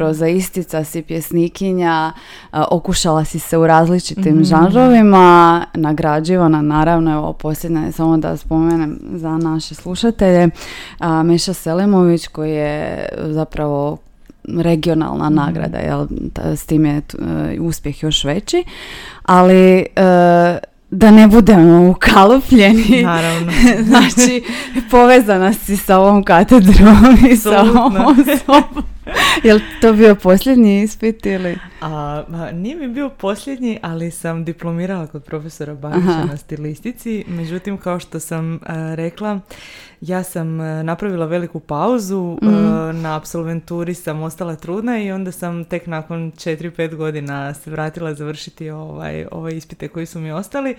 proza istica si pjesnikinja, okušala si se u različitim mm. žanrovima, nagrađivana naravno, evo posljedna je samo da spomenem za naše slušatelje, Meša Selimović koji je zapravo regionalna mm. nagrada, jel, s tim je uh, uspjeh još veći, ali uh, da ne budemo ukalupljeni. Naravno. znači, povezana si sa ovom katedrom i sa ovom osobom. Jel to bio posljednji ispit ili? A, nije mi bio posljednji, ali sam diplomirala kod profesora Babića na stilistici. Međutim, kao što sam rekla, ja sam e, napravila veliku pauzu, e, mhm. na absolventuri sam ostala trudna i onda sam tek nakon 4-5 godina se vratila završiti ovaj, ovaj ispite koji su mi ostali.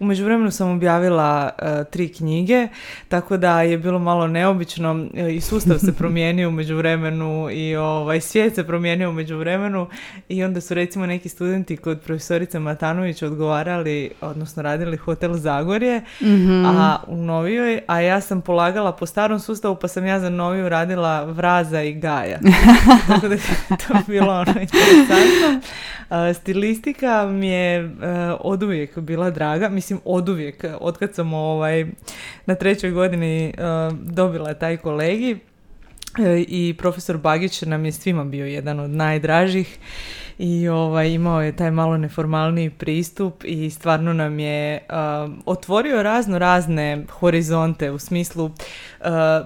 U međuvremenu sam objavila e, tri knjige, tako da je bilo malo neobično i sustav se promijenio u međuvremenu i ovaj, svijet se promijenio u međuvremenu i onda su recimo neki studenti kod profesorice Matanović odgovarali, odnosno radili hotel Zagorje, mm a u novijoj, a ja sam pola polagala po starom sustavu, pa sam ja za noviju radila Vraza i Gaja. Tako da je to bilo ono interesantno. stilistika mi je uh, oduvijek bila draga, mislim oduvijek, otkad sam ovaj, na trećoj godini dobila taj kolegi e, i profesor Bagić nam je svima bio jedan od najdražih i ovaj, imao je taj malo neformalniji pristup i stvarno nam je otvorio razno razne horizonte u smislu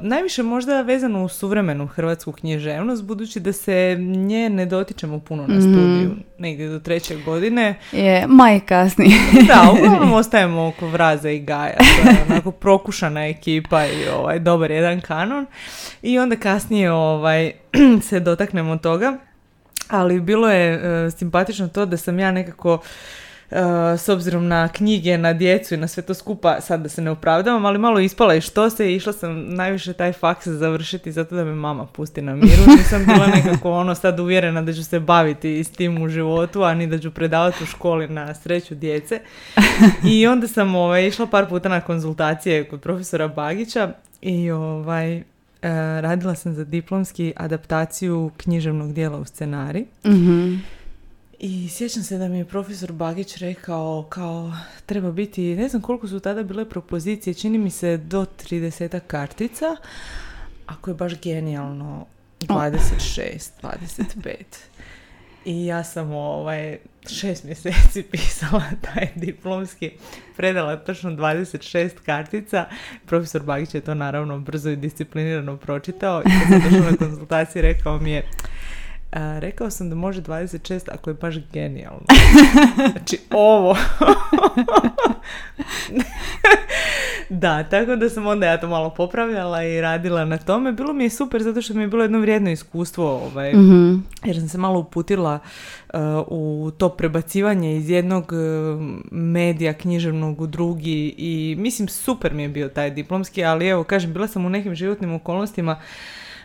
najviše možda vezano u suvremenu hrvatsku književnost budući da se nje ne dotičemo puno na mhm. studiju negdje do treće godine. Je, maj kasnije. da, uglavnom ostajemo oko Vraza i Gaja. To je onako prokušana ekipa i ovaj, dobar jedan kanon. I onda kasnije ovaj, se dotaknemo toga ali bilo je e, simpatično to da sam ja nekako e, s obzirom na knjige, na djecu i na sve to skupa, sad da se ne opravdavam, ali malo ispala i što se išla sam najviše taj faks završiti zato da me mama pusti na miru. Nisam bila nekako ono sad uvjerena da ću se baviti s tim u životu, a ni da ću predavati u školi na sreću djece. I onda sam ovaj, išla par puta na konzultacije kod profesora Bagića i ovaj, radila sam za diplomski adaptaciju književnog dijela u scenari. mm I sjećam se da mi je profesor Bagić rekao kao treba biti, ne znam koliko su tada bile propozicije, čini mi se do 30 kartica, ako je baš genijalno 26, 25. I ja sam ovaj, šest mjeseci pisala taj diplomski, predala točno 26 kartica. Profesor Bagić je to naravno brzo i disciplinirano pročitao i kad sam došla na konzultaciji rekao mi je rekao sam da može 26 ako je baš genijalno. Znači ovo. da, tako da sam onda ja to malo popravljala i radila na tome. Bilo mi je super zato što mi je bilo jedno vrijedno iskustvo ovaj, mm jer sam se malo uputila uh, u to prebacivanje iz jednog uh, medija književnog u drugi i mislim super mi je bio taj diplomski, ali evo kažem, bila sam u nekim životnim okolnostima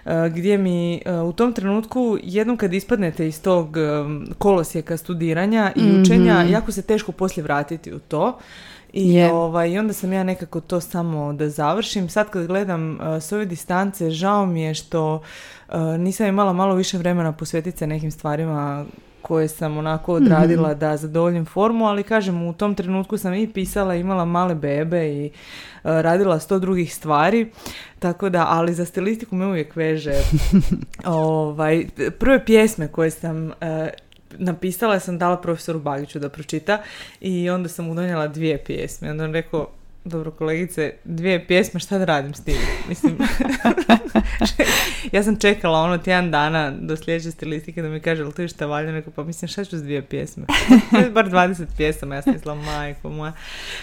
E, gdje mi e, u tom trenutku jednom kad ispadnete iz tog e, kolosijeka studiranja i mhm. učenja, jako se teško poslije vratiti u to. I, ovaj, I onda sam ja nekako to samo da završim. Sad kad gledam s ove distance, žao mi je što nisam imala malo više vremena posvetiti se nekim stvarima koje sam onako odradila mm da zadovoljim formu, ali kažem u tom trenutku sam i pisala, imala male bebe i uh, radila sto drugih stvari, tako da, ali za stilistiku me uvijek veže. Ovaj, prve pjesme koje sam uh, napisala sam dala profesoru Bagiću da pročita i onda sam mu donijela dvije pjesme. Onda on rekao, dobro kolegice, dvije pjesme, šta da radim s tim? Mislim, ja sam čekala ono tjedan dana do sljedeće stilistike da mi kaže, ali to je šta valja? Neko, pa mislim, šta ću s dvije pjesme? Bar 20 pjesama, ja sam mislila, majko moja.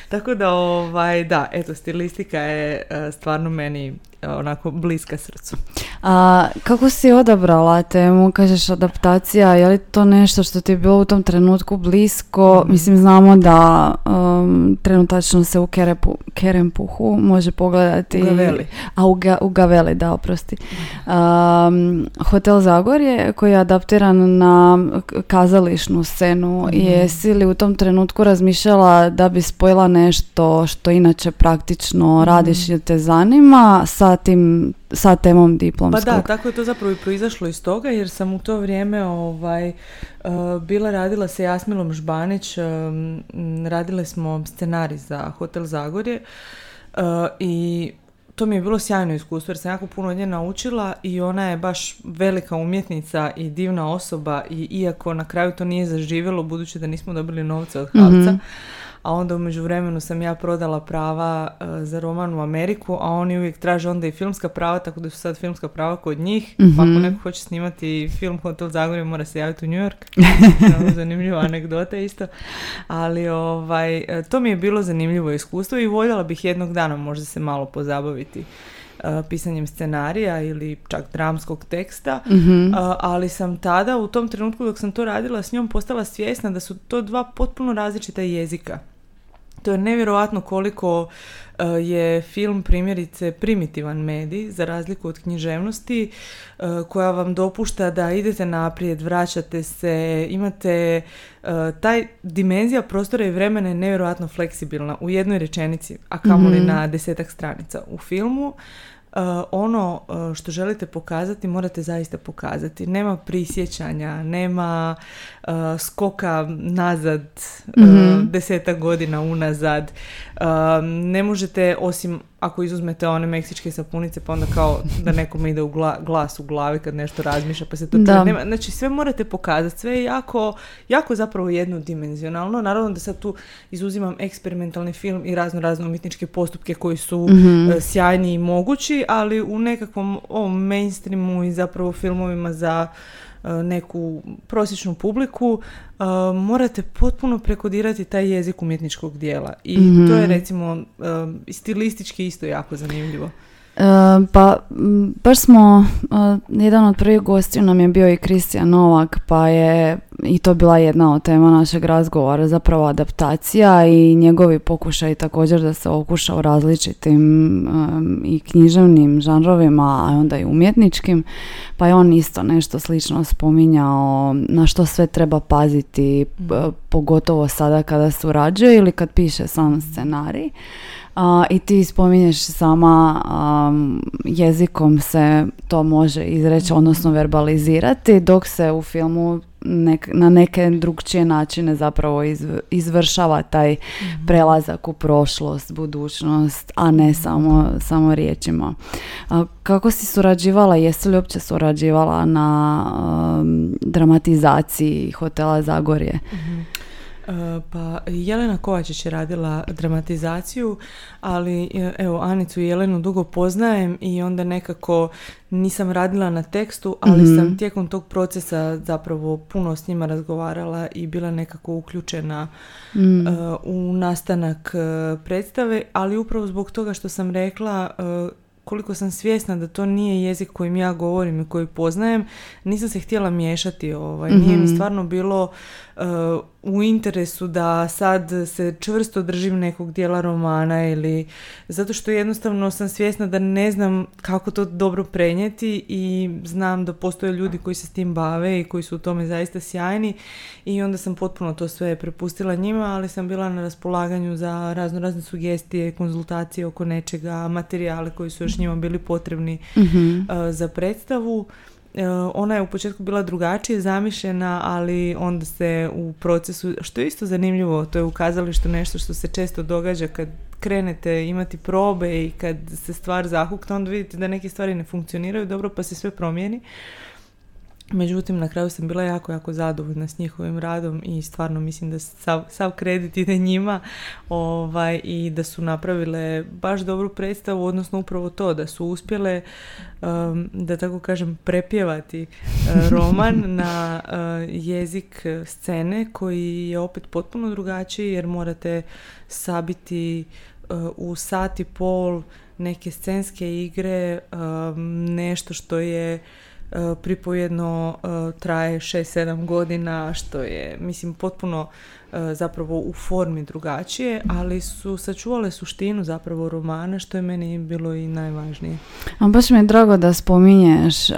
Tako da, ovaj, da, eto, stilistika je uh, stvarno meni onako bliska srcu. A kako si odabrala temu, kažeš adaptacija, je li to nešto što ti je bilo u tom trenutku blisko? Mhm. Mislim, znamo da um, trenutačno se u Kerepu, Kerempuhu može pogledati... U Gaveli. A u, u Gaveli, da, oprosti. Um, Hotel Zagorje koji je adaptiran na kazališnu scenu. Mm. Jesi li u tom trenutku razmišljala da bi spojila nešto što inače praktično radiš i te zanima sa sa tim, sa temom diplomskog. Pa da, tako je to zapravo i proizašlo iz toga jer sam u to vrijeme ovaj, bila radila sa Jasmilom Žbanić, radile smo scenarij za Hotel Zagorje i to mi je bilo sjajno iskustvo jer sam jako puno od nje naučila i ona je baš velika umjetnica i divna osoba i iako na kraju to nije zaživjelo budući da nismo dobili novce od Havca, mm a onda u međuvremenu sam ja prodala prava e, za roman u Ameriku, a oni uvijek traže onda i filmska prava, tako da su sad filmska prava kod njih. mm Pa ako neko hoće snimati film Hotel Zagorje, mora se javiti u New York. zanimljiva anegdota isto. Ali ovaj, e, to mi je bilo zanimljivo iskustvo i voljela bih jednog dana možda se malo pozabaviti pisanjem scenarija ili čak dramskog teksta, mm ali sam tada u tom trenutku dok sam to radila s njom postala svjesna da su to dva potpuno različita jezika. To je nevjerojatno koliko e, je film primjerice primitivan medij za razliku od književnosti e, koja vam dopušta da idete naprijed, vraćate se, imate e, taj dimenzija prostora i vremena je nevjerojatno fleksibilna u jednoj rečenici, a kamoli mm na desetak stranica. U filmu ono uh, što želite pokazati morate zaista pokazati. Nema prisjećanja, nema uh, skoka nazad mm desetak godina unazad. Ne možete osim ako izuzmete one meksičke sapunice pa onda kao da nekom ide u glas u glavi kad nešto razmišlja pa se to čuje. Nema, znači sve morate pokazati, sve je jako, jako zapravo jednodimenzionalno. Naravno da sad tu izuzimam eksperimentalni film i razno razno umjetničke postupke koji su mm sjajni i mogući, ali u nekakvom ovom mainstreamu i zapravo filmovima za neku prosječnu publiku, e, morate potpuno prekodirati taj jezik umjetničkog dijela. I to je mhm. recimo e, stilistički isto jako zanimljivo. Pa, baš smo, jedan od prvih gostiju nam je bio i Kristijan Novak, pa je i to bila jedna od tema našeg razgovora, zapravo adaptacija i njegovi pokušaj također da se okuša u različitim i književnim žanrovima, a onda i umjetničkim, pa je on isto nešto slično spominjao na što sve treba paziti, pogotovo sada kada surađuje ili kad piše sam scenarij. I ti spominješ sama jezikom se to može izreći, odnosno verbalizirati, dok se u filmu na neke drugčije načine zapravo izvršava taj mhm. prelazak u prošlost, budućnost, a ne samo, samo riječima. kako si surađivala, jesi li uopće surađivala na dramatizaciji hotela Zagorje? mm E, pa Jelena Kovačić je radila dramatizaciju, ali e, evo Anicu i Jelenu dugo poznajem i onda nekako nisam radila na tekstu, ali sam mhm. tijekom tog procesa zapravo puno s njima razgovarala i bila nekako uključena mm. e, u nastanak predstave, ali upravo zbog toga što sam rekla koliko sam svjesna da to nije jezik kojim ja govorim i koji poznajem, nisam se htjela miješati. Ovaj. Nije mi mhm. stvarno bilo uh, u interesu da sad se čvrsto držim nekog dijela romana ili zato što jednostavno sam svjesna da ne znam kako to dobro prenijeti i znam da postoje ljudi koji se s tim bave i koji su u tome zaista sjajni i onda sam potpuno to sve prepustila njima, ali sam bila na raspolaganju za razno razne sugestije, konzultacije oko nečega, materijale koji su još njima bili potrebni mm za predstavu. E, ona je u početku bila drugačije zamišljena, ali onda se u procesu, što je isto zanimljivo, to je u kazalištu nešto što se često događa kad krenete imati probe i kad se stvar zahukne, onda vidite da neke stvari ne funkcioniraju dobro pa se sve promijeni. Međutim, na kraju sam bila jako, jako zadovoljna s njihovim radom i stvarno mislim da sav, sav kredit ide njima ovaj, i da su napravile baš dobru predstavu, odnosno upravo to, da su uspjele, um, da tako kažem, prepjevati uh, roman na uh, jezik scene koji je opet potpuno drugačiji jer morate sabiti uh, u sat i pol neke scenske igre, um, nešto što je pripojedno e, traje 6-7 godina, što je, mislim, potpuno e, zapravo u formi drugačije, ali su sačuvale suštinu zapravo romana, što je meni bilo i najvažnije. A baš mi je drago da spominješ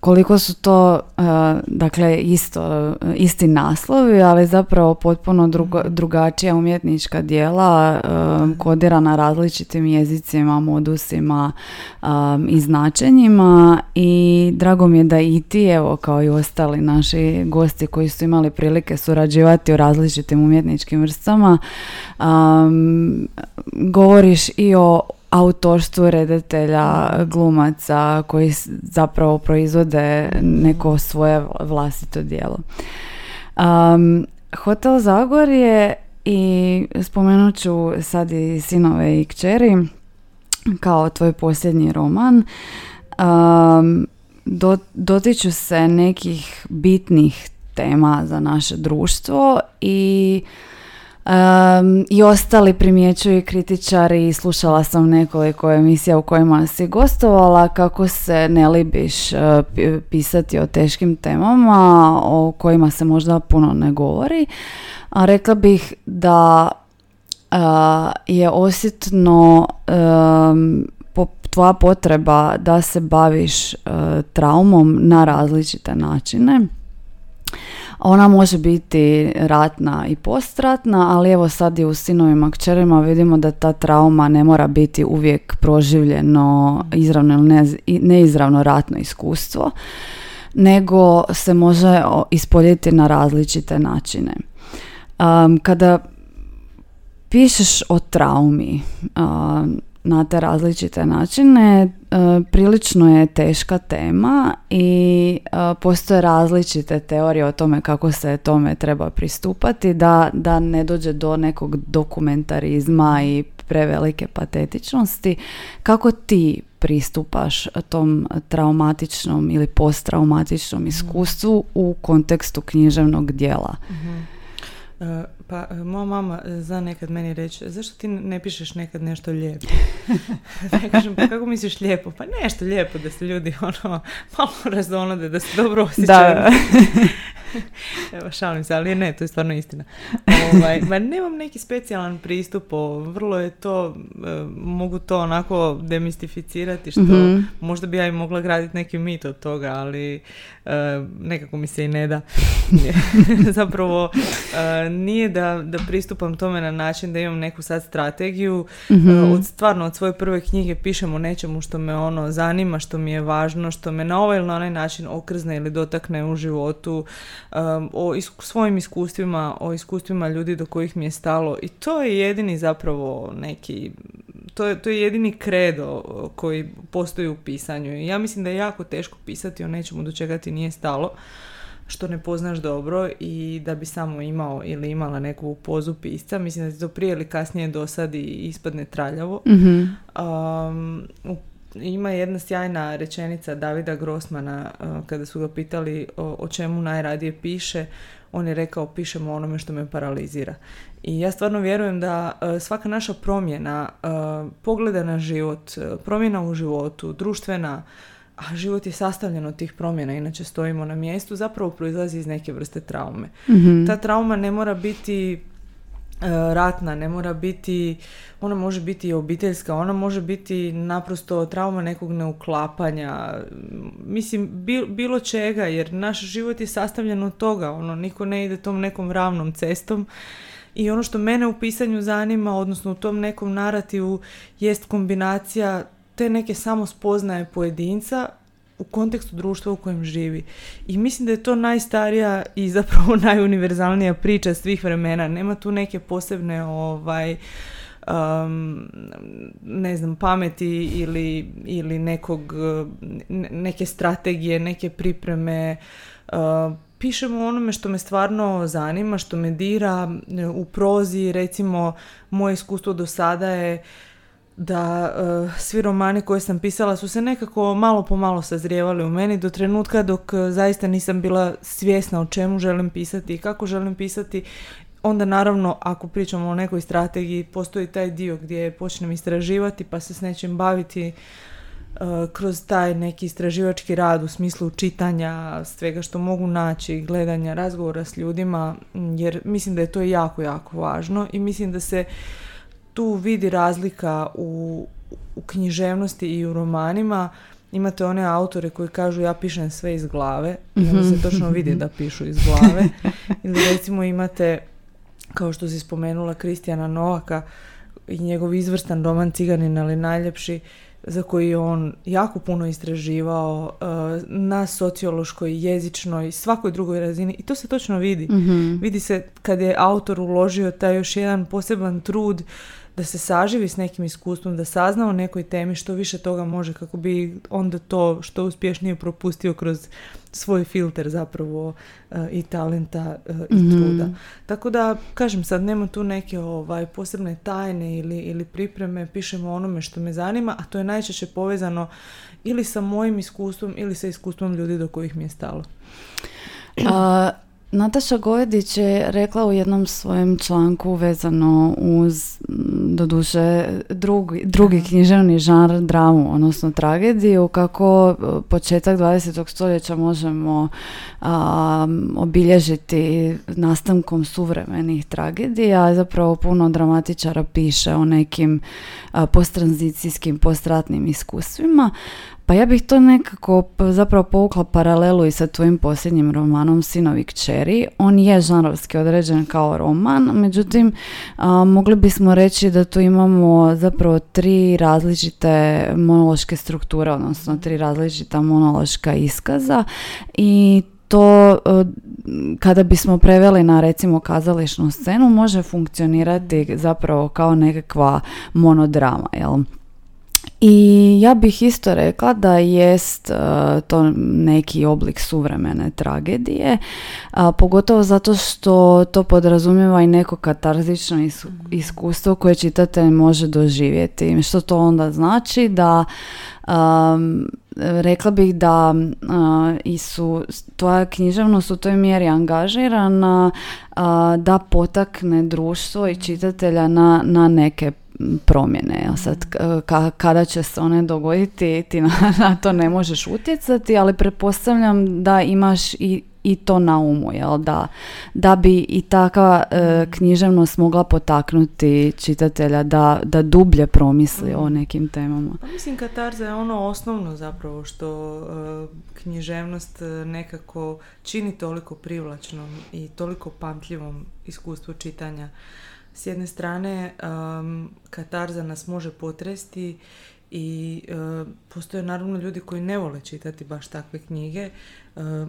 koliko su to dakle isto, isti naslovi, ali zapravo potpuno drugo, mhm. drugačija umjetnička dijela kodirana različitim jezicima, modusima i značenjima i drago mi je da i ti, evo kao i ostali naši gosti koji su imali prilike surađivati u različitim umjetničkim vrstama, govoriš i o autorstvu redatelja, glumaca koji zapravo proizvode neko svoje vlastito djelo. Um, Hotel Zagorje i spomenut ću sad i Sinove i kćeri kao tvoj posljednji roman. Um, do, dotiču se nekih bitnih tema za naše društvo i Um, I ostali primjećuju kritičari, slušala sam nekoliko emisija u kojima si gostovala, kako se ne libiš uh, pisati o teškim temama o kojima se možda puno ne govori. A rekla bih da uh, je osjetno um, tvoja potreba da se baviš uh, traumom na različite načine ona može biti ratna i postratna, ali evo sad i u sinovima kćerima vidimo da ta trauma ne mora biti uvijek proživljeno izravno ili neizravno ratno iskustvo, nego se može ispoljiti na različite načine. Um, kada pišeš o traumi, um, na te različite načine. E, prilično je teška tema i e, postoje različite teorije o tome kako se tome treba pristupati da, da ne dođe do nekog dokumentarizma i prevelike patetičnosti. Kako ti pristupaš tom traumatičnom ili posttraumatičnom mhm. iskustvu u kontekstu književnog dijela? mm pa, e, moja mama e, zna nekad meni reći, zašto ti ne pišeš nekad nešto lijepo? ja kažem, pa kako misliš lijepo? Pa nešto lijepo da se ljudi ono, malo razonode, da se dobro osjećaju. Da. Evo, šalim se, ali ne, to je stvarno istina. Ovaj, ma nemam neki specijalan pristup, o, vrlo je to, e, mogu to onako demistificirati, što mhm. možda bi ja i mogla graditi neki mit od toga, ali nekako mi se i ne da. Zapravo, nije da, da pristupam tome na način da imam neku sad strategiju. mm Od, stvarno od svoje prve knjige pišem o nečemu što me ono zanima, što mi je važno, što me na ovaj ili na onaj način okrzne ili dotakne u životu, um, o svojim iskustvima, o iskustvima ljudi do kojih mi je stalo. I to je jedini zapravo neki to je, to je jedini kredo koji postoji u pisanju. I ja mislim da je jako teško pisati o nečemu do čega ti nije stalo što ne poznaš dobro i da bi samo imao ili imala neku pozu pisca. Mislim da ti to prije ili kasnije dosadi i ispadne traljavo. mm ima jedna sjajna rečenica Davida Grossmana uh, kada su ga pitali o, o čemu najradije piše. On je rekao pišemo onome što me paralizira. I ja stvarno vjerujem da uh, svaka naša promjena, uh, pogleda na život, promjena u životu, društvena, a život je sastavljen od tih promjena, inače stojimo na mjestu, zapravo proizlazi iz neke vrste traume. mm Ta trauma ne mora biti e, ratna, ne mora biti, ona može biti i obiteljska, ona može biti naprosto trauma nekog neuklapanja, mislim bilo čega, jer naš život je sastavljen od toga, ono, niko ne ide tom nekom ravnom cestom i ono što mene u pisanju zanima, odnosno u tom nekom narativu, jest kombinacija te neke samo spoznaje pojedinca u kontekstu društva u kojem živi. I mislim da je to najstarija i zapravo najuniverzalnija priča svih vremena. Nema tu neke posebne ovaj um, ne znam, pameti ili, ili nekog, neke strategije, neke pripreme. Uh, pišemo onome što me stvarno zanima, što me dira u prozi. Recimo, moje iskustvo do sada je da uh, svi romani koje sam pisala su se nekako malo po malo sazrijevali u meni do trenutka dok uh, zaista nisam bila svjesna o čemu želim pisati i kako želim pisati. Onda naravno ako pričamo o nekoj strategiji postoji taj dio gdje počnem istraživati pa se s nečim baviti uh, kroz taj neki istraživački rad u smislu čitanja, svega što mogu naći, gledanja, razgovora s ljudima jer mislim da je to jako, jako važno i mislim da se tu vidi razlika u, u književnosti i u romanima imate one autore koji kažu ja pišem sve iz glave i onda se točno vidi da pišu iz glave. Ili recimo imate, kao što si spomenula, Kristijana Novaka i njegov izvrstan roman Ciganin, ali najljepši, za koji je on jako puno istraživao uh, na sociološkoj, jezičnoj, svakoj drugoj razini i to se točno vidi. Mhm. Vidi se kad je autor uložio taj još jedan poseban trud da se saživi s nekim iskustvom, da sazna o nekoj temi što više toga može kako bi onda to što uspješnije propustio kroz svoj filter zapravo e, i talenta e, i Mhm. truda. Tako da, kažem sad, nema tu neke ovaj, posebne tajne ili, ili pripreme, pišemo onome što me zanima, a to je najčešće povezano ili sa mojim iskustvom ili sa iskustvom ljudi do kojih mi je stalo. A, Nataša Gojedić je rekla u jednom svojem članku vezano uz, doduše, drugi, drugi književni žanr dramu, odnosno tragediju, kako e, početak 20. stoljeća možemo a, obilježiti nastankom suvremenih tragedija. Zapravo puno dramatičara piše o nekim a, posttranzicijskim, postratnim iskustvima. Pa ja bih to nekako zapravo povukla paralelu i sa tvojim posljednjim romanom Sinovi kćeri. On je žanrovski određen kao roman, međutim a, mogli bismo reći da tu imamo zapravo tri različite monološke strukture, odnosno tri različita monološka iskaza i to e, kada bismo preveli na recimo kazališnu scenu može funkcionirati zapravo kao nekakva monodrama, jel? I ja bih isto rekla da jest e, to neki oblik suvremene tragedije, pogotovo zato što to podrazumijeva i neko katarzično is- iskustvo koje čitatelj može doživjeti. Što to onda znači da um, rekla bih da a, i su tvoja književnost u toj mjeri angažirana a, da potakne društvo i čitatelja na, na neke promjene. Jel sad, k- ka- kada će se one dogoditi, ti na, na to ne možeš utjecati, ali pretpostavljam da imaš i, i to na umu, jel? Da, da bi i takva e, književnost mogla potaknuti čitatelja da, da dublje promisli o nekim temama. Pa mislim katarza je ono osnovno zapravo što e, književnost e, nekako čini toliko privlačnom i toliko pamtljivom iskustvu čitanja. S jedne strane um, katarza nas može potresti i e, postoje naravno ljudi koji ne vole čitati baš takve knjige e,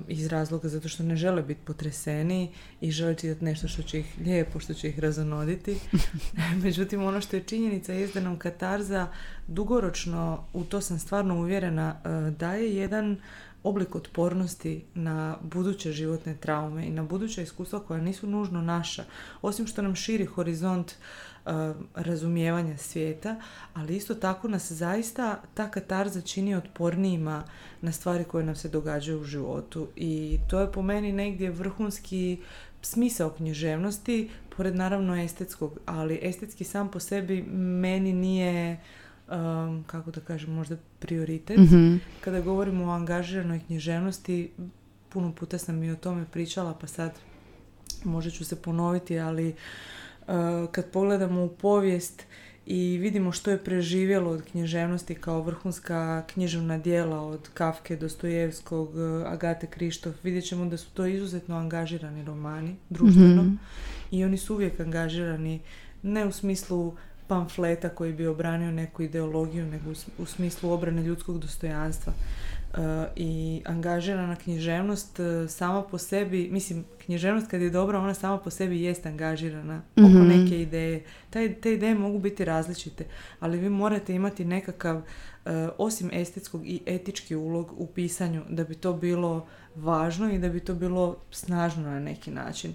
iz razloga zato što ne žele biti potreseni i žele čitati nešto što će ih lijepo, što će ih razonoditi. Međutim, ono što je činjenica je da nam katarza dugoročno, u to sam stvarno uvjerena, e, daje jedan oblik otpornosti na buduće životne traume i na buduća iskustva koja nisu nužno naša. Osim što nam širi horizont e, razumijevanja svijeta, ali isto tako nas zaista ta katarza čini otpornijima na stvari koje nam se događaju u životu. I to je po meni negdje vrhunski smisao književnosti, pored naravno estetskog, ali estetski sam po sebi meni nije um, kako da kažem, možda prioritet. Mhm. Kada govorimo o angažiranoj književnosti, puno puta sam i o tome pričala, pa sad možda ću se ponoviti, ali uh, kad pogledamo u povijest i vidimo što je preživjelo od književnosti kao vrhunska književna dijela od Kafke, Dostojevskog, uh, Agate Krištof, vidjet ćemo da su to izuzetno angažirani romani, društveno, Mhm. i oni su uvijek angažirani ne u smislu pamfleta koji bi obranio neku ideologiju, nego u smislu obrane ljudskog dostojanstva. E, I angažirana književnost e, sama po sebi, mislim, književnost kad je dobra, ona sama po sebi jest angažirana oko Mhm. neke ideje. Taj, te ideje mogu biti različite, ali vi morate imati nekakav, e, osim estetskog i etički ulog u pisanju, da bi to bilo važno i da bi to bilo snažno na neki način.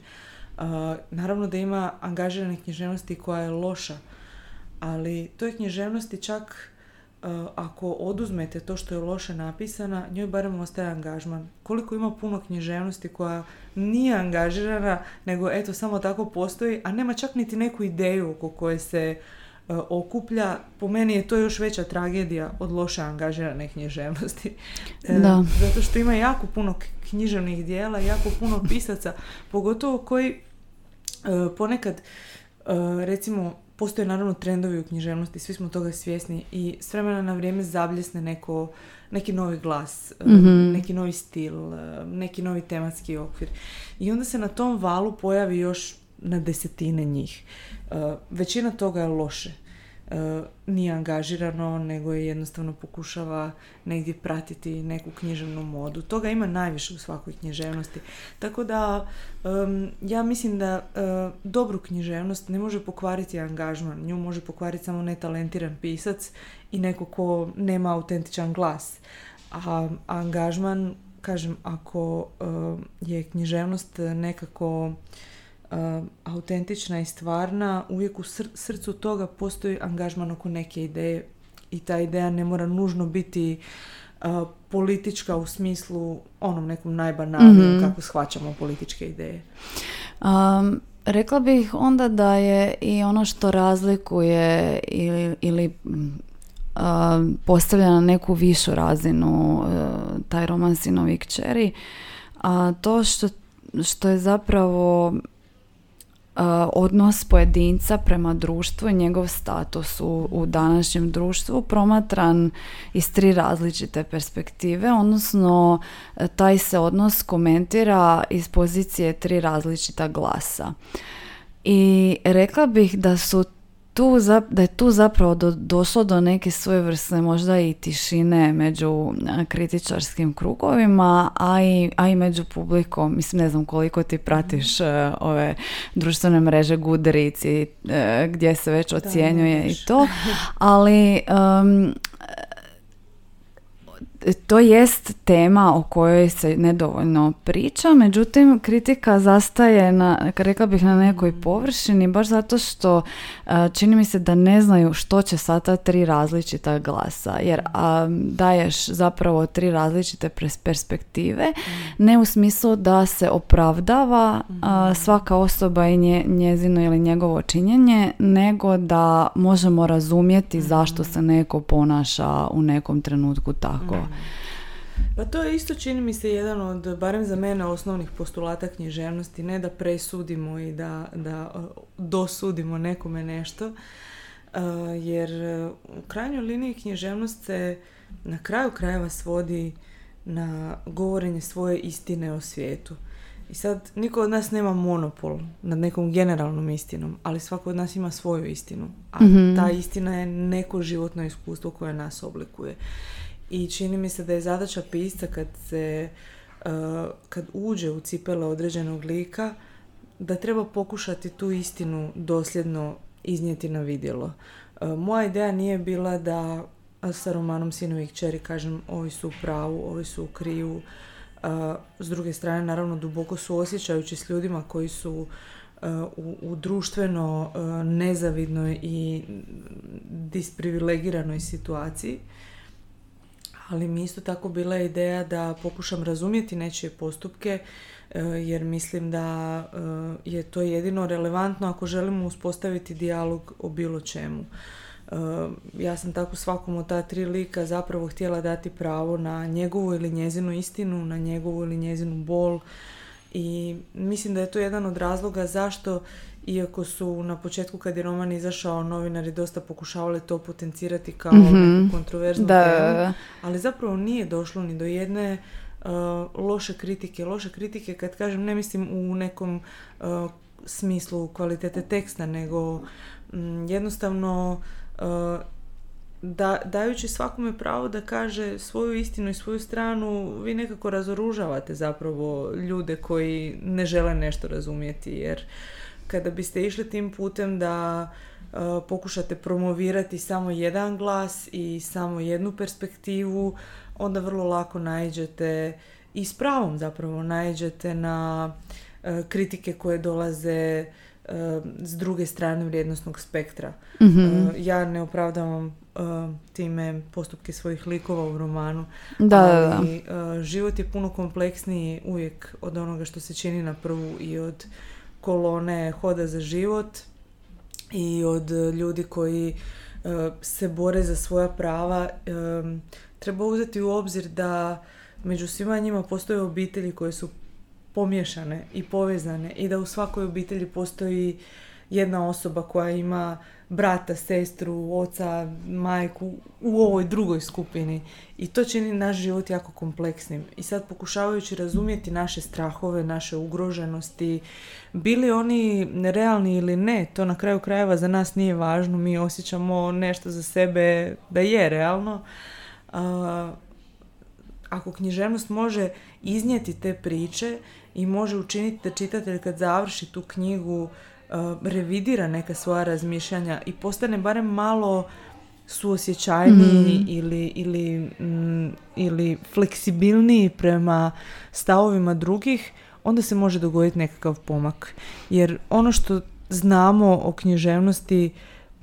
Uh, naravno da ima angažirane književnosti koja je loša, ali toj književnosti čak uh, ako oduzmete to što je loše napisana, njoj barem ostaje angažman. Koliko ima puno književnosti koja nije angažirana, nego eto samo tako postoji, a nema čak niti neku ideju oko koje se uh, okuplja. Po meni je to još veća tragedija od loše angažirane književnosti. E, Da. Zato što ima jako puno književnih dijela, jako puno pisaca, pogotovo koji e, ponekad e, recimo postoje naravno trendovi u književnosti, svi smo toga svjesni i s vremena na vrijeme zabljesne neko, neki novi glas, Mhm. neki novi stil, e, neki novi tematski okvir. I onda se na tom valu pojavi još na desetine njih. E, Većina toga je loše. E, Nije angažirano, nego je jednostavno pokušava negdje pratiti neku književnu modu. Toga ima najviše u svakoj književnosti. Tako da em, ja mislim da e, dobru književnost ne može pokvariti angažman. Nju može pokvariti samo netalentiran pisac i neko ko nema autentičan glas. A angažman, kažem, ako e, je književnost nekako autentična i stvarna, uvijek u sr- srcu toga postoji angažman oko neke ideje i ta ideja ne mora nužno biti e, politička u smislu onom nekom najbanalnijem Mhm. kako shvaćamo političke ideje. Um, rekla bih onda da je i ono što razlikuje ili, ili um, postavlja na neku višu razinu uh, taj roman Sinovi kćeri, a to što, što je zapravo uh, odnos pojedinca prema društvu i njegov status u, u današnjem društvu promatran iz tri različite perspektive, odnosno e, taj se odnos komentira iz pozicije tri različita glasa. I rekla bih da su tu, da je tu zapravo do, došlo do neke svojevrsne možda i tišine među kritičarskim krugovima, a i, a i među publikom. Mislim, ne znam koliko ti pratiš e, ove društvene mreže Goodreads i e, gdje se već ocjenjuje i to, ali em, to jest tema o kojoj se nedovoljno priča, međutim kritika zastaje na, rekla bih na nekoj površini, baš zato što a, čini mi se da ne znaju što će sa ta tri različita glasa, jer a, daješ zapravo tri različite perspektive, ne u smislu da se opravdava a, svaka osoba i nje, njezino ili njegovo činjenje, nego da možemo razumjeti zašto se neko ponaša u nekom trenutku tako. Pa to je isto čini mi se jedan od, barem za mene, osnovnih postulata književnosti, ne da presudimo i da, da dosudimo nekome nešto, uh, jer uh, u krajnjoj liniji književnost se na kraju krajeva svodi na govorenje svoje istine o svijetu. I sad, niko od nas nema monopol nad nekom generalnom istinom, ali svako od nas ima svoju istinu. A Mhm. ta istina je neko životno iskustvo koje nas oblikuje. I čini mi se da je zadaća pisca kad se uh, kad uđe u cipele određenog lika da treba pokušati tu istinu dosljedno iznijeti na vidjelo. Uh, moja ideja nije bila da sa romanom Sinovi i kćeri kažem ovi su u pravu, ovi su u krivu. Uh, s druge strane, naravno, duboko su osjećajući s ljudima koji su u, u društveno nezavidnoj i disprivilegiranoj situaciji. Ali mi isto tako bila ideja da pokušam razumjeti nečije postupke e, jer mislim da e, je to jedino relevantno ako želimo uspostaviti dijalog o bilo čemu. E, Ja sam tako svakom od ta tri lika zapravo htjela dati pravo na njegovu ili njezinu istinu, na njegovu ili njezinu bol i mislim da je to jedan od razloga zašto iako su na početku kad je roman izašao novinari dosta pokušavali to potencirati kao Mhm. neku kontroverznu Da, temu, ali zapravo nije došlo ni do jedne uh, loše kritike. Loše kritike, kad kažem, ne mislim u nekom uh, smislu kvalitete teksta, nego mm, jednostavno uh, da, dajući svakome pravo da kaže svoju istinu i svoju stranu, vi nekako razoružavate zapravo ljude koji ne žele nešto razumjeti, jer kada biste išli tim putem da uh, pokušate promovirati samo jedan glas i samo jednu perspektivu, onda vrlo lako naiđete i s pravom zapravo naiđete na uh, kritike koje dolaze uh, s druge strane vrijednosnog spektra. Mhm. Uh, ja ne opravdavam time postupke svojih likova u romanu, Da, da, da. ali uh, život je puno kompleksniji uvijek od onoga što se čini na prvu i od kolone Hoda za život i od ljudi koji uh, se bore za svoja prava. Um, treba uzeti u obzir da među svima njima postoje obitelji koje su pomiješane i povezane i da u svakoj obitelji postoji jedna osoba koja ima brata, sestru, oca, majku u ovoj drugoj skupini. I to čini naš život jako kompleksnim. I sad pokušavajući razumjeti naše strahove, naše ugroženosti, bili oni realni ili ne, to na kraju krajeva za nas nije važno. Mi osjećamo nešto za sebe da je realno. ako književnost može iznijeti te priče i može učiniti da čitatelj kad završi tu knjigu revidira neka svoja razmišljanja i postane barem malo suosjećajniji mm. ili, ili, mm, ili fleksibilniji prema stavovima drugih, onda se može dogoditi nekakav pomak. Jer ono što znamo o književnosti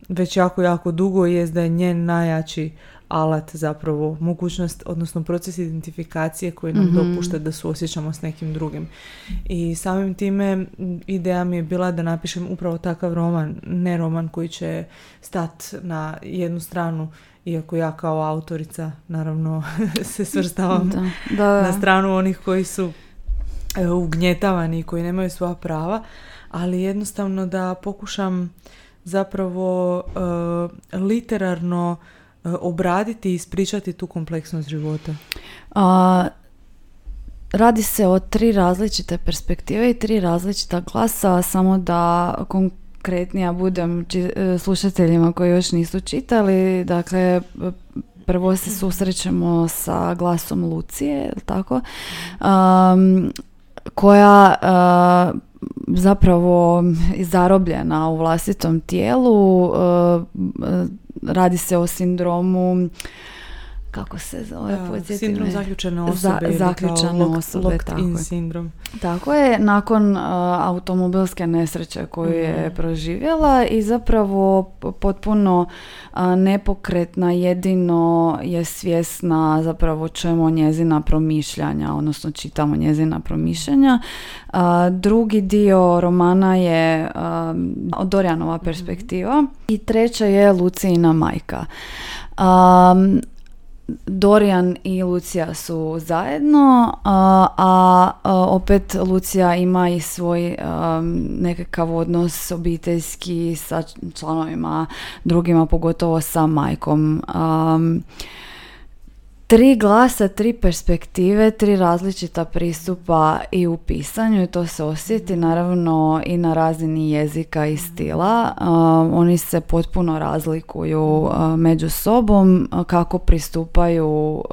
već jako, jako dugo je da je njen najjači alat zapravo mogućnost, odnosno proces identifikacije koji nam mm-hmm. dopušta da suosjećamo s nekim drugim. I samim time ideja mi je bila da napišem upravo takav roman, ne roman koji će stat na jednu stranu, iako ja kao autorica naravno se svrstavam da. Da, na stranu onih koji su e, ugnjetavani i koji nemaju svoja prava, ali jednostavno da pokušam zapravo uh, literarno obraditi i ispričati tu kompleksnost života? A, radi se o tri različite perspektive i tri različita glasa, samo da konkretnija budem e, slušateljima koji još nisu čitali. Dakle, prvo se susrećemo sa glasom Lucije, tako? koja zapravo zarobljena u vlastitom tijelu radi se o sindromu kako se zove, podsjeti Sindrom zaključene osobe. Za, zaključene osobe, tako in je. sindrom. Tako je, nakon uh, automobilske nesreće koju je mhm. proživjela i zapravo potpuno uh, nepokretna, jedino je svjesna zapravo čemu njezina promišljanja, odnosno čitamo njezina promišljanja. Uh, drugi dio romana je uh, Dorijanova mhm. perspektiva i treća je Lucijina majka. Um, Dorijan i Lucija su zajedno, a, a, opet Lucija ima i svoj nekakav odnos obiteljski sa članovima drugima, pogotovo sa majkom tri glasa, tri perspektive, tri različita pristupa i u pisanju i to se osjeti naravno i na razini jezika i stila. oni se potpuno razlikuju među sobom kako pristupaju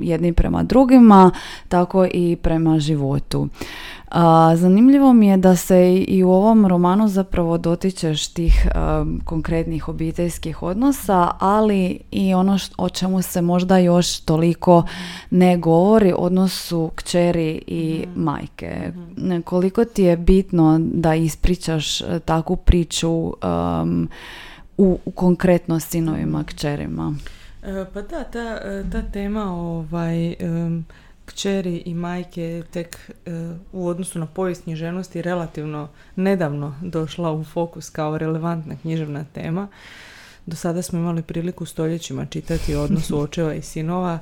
jedni prema drugima, tako i prema životu. A, zanimljivo mi je da se i u ovom romanu zapravo dotičeš tih konkretnih obiteljskih odnosa, ali i ono o čemu se možda još toliko ne govori, odnosu kćeri i mhm. majke. Mhm. Koliko ti je bitno da ispričaš e, takvu priču u, u konkretno sinovima, kćerima? E, pa da, ta, e, ta tema ovaj kćeri i majke tek e, u odnosu na povijest književnosti relativno nedavno došla u fokus kao relevantna književna tema. Do sada smo imali priliku stoljećima čitati o odnosu očeva i sinova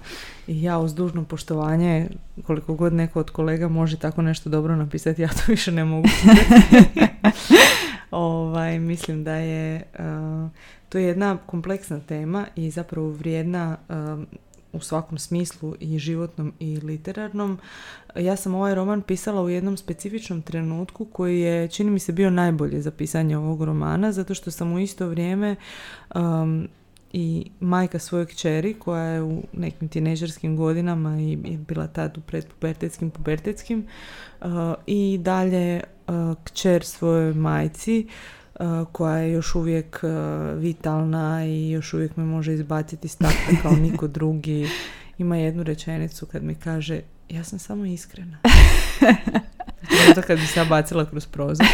i ja uz dužno poštovanje, koliko god neko od kolega može tako nešto dobro napisati, ja to više ne mogu. ovaj, mislim da je uh, to je jedna kompleksna tema i zapravo vrijedna u svakom smislu i životnom i literarnom. Ja sam ovaj roman pisala u jednom specifičnom trenutku koji je, čini mi se, bio najbolje za pisanje ovog romana, zato što sam u isto vrijeme um, i majka svoje kćeri koja je u nekim tinežerskim godinama i je bila tad u predpubertetskim, pubertetskim uh, i dalje uh, kćer svojoj majci koja je još uvijek vitalna i još uvijek me može izbaciti iz kao niko drugi. Ima jednu rečenicu kad mi kaže ja sam samo iskrena. to kad bi se ja bacila kroz prozor.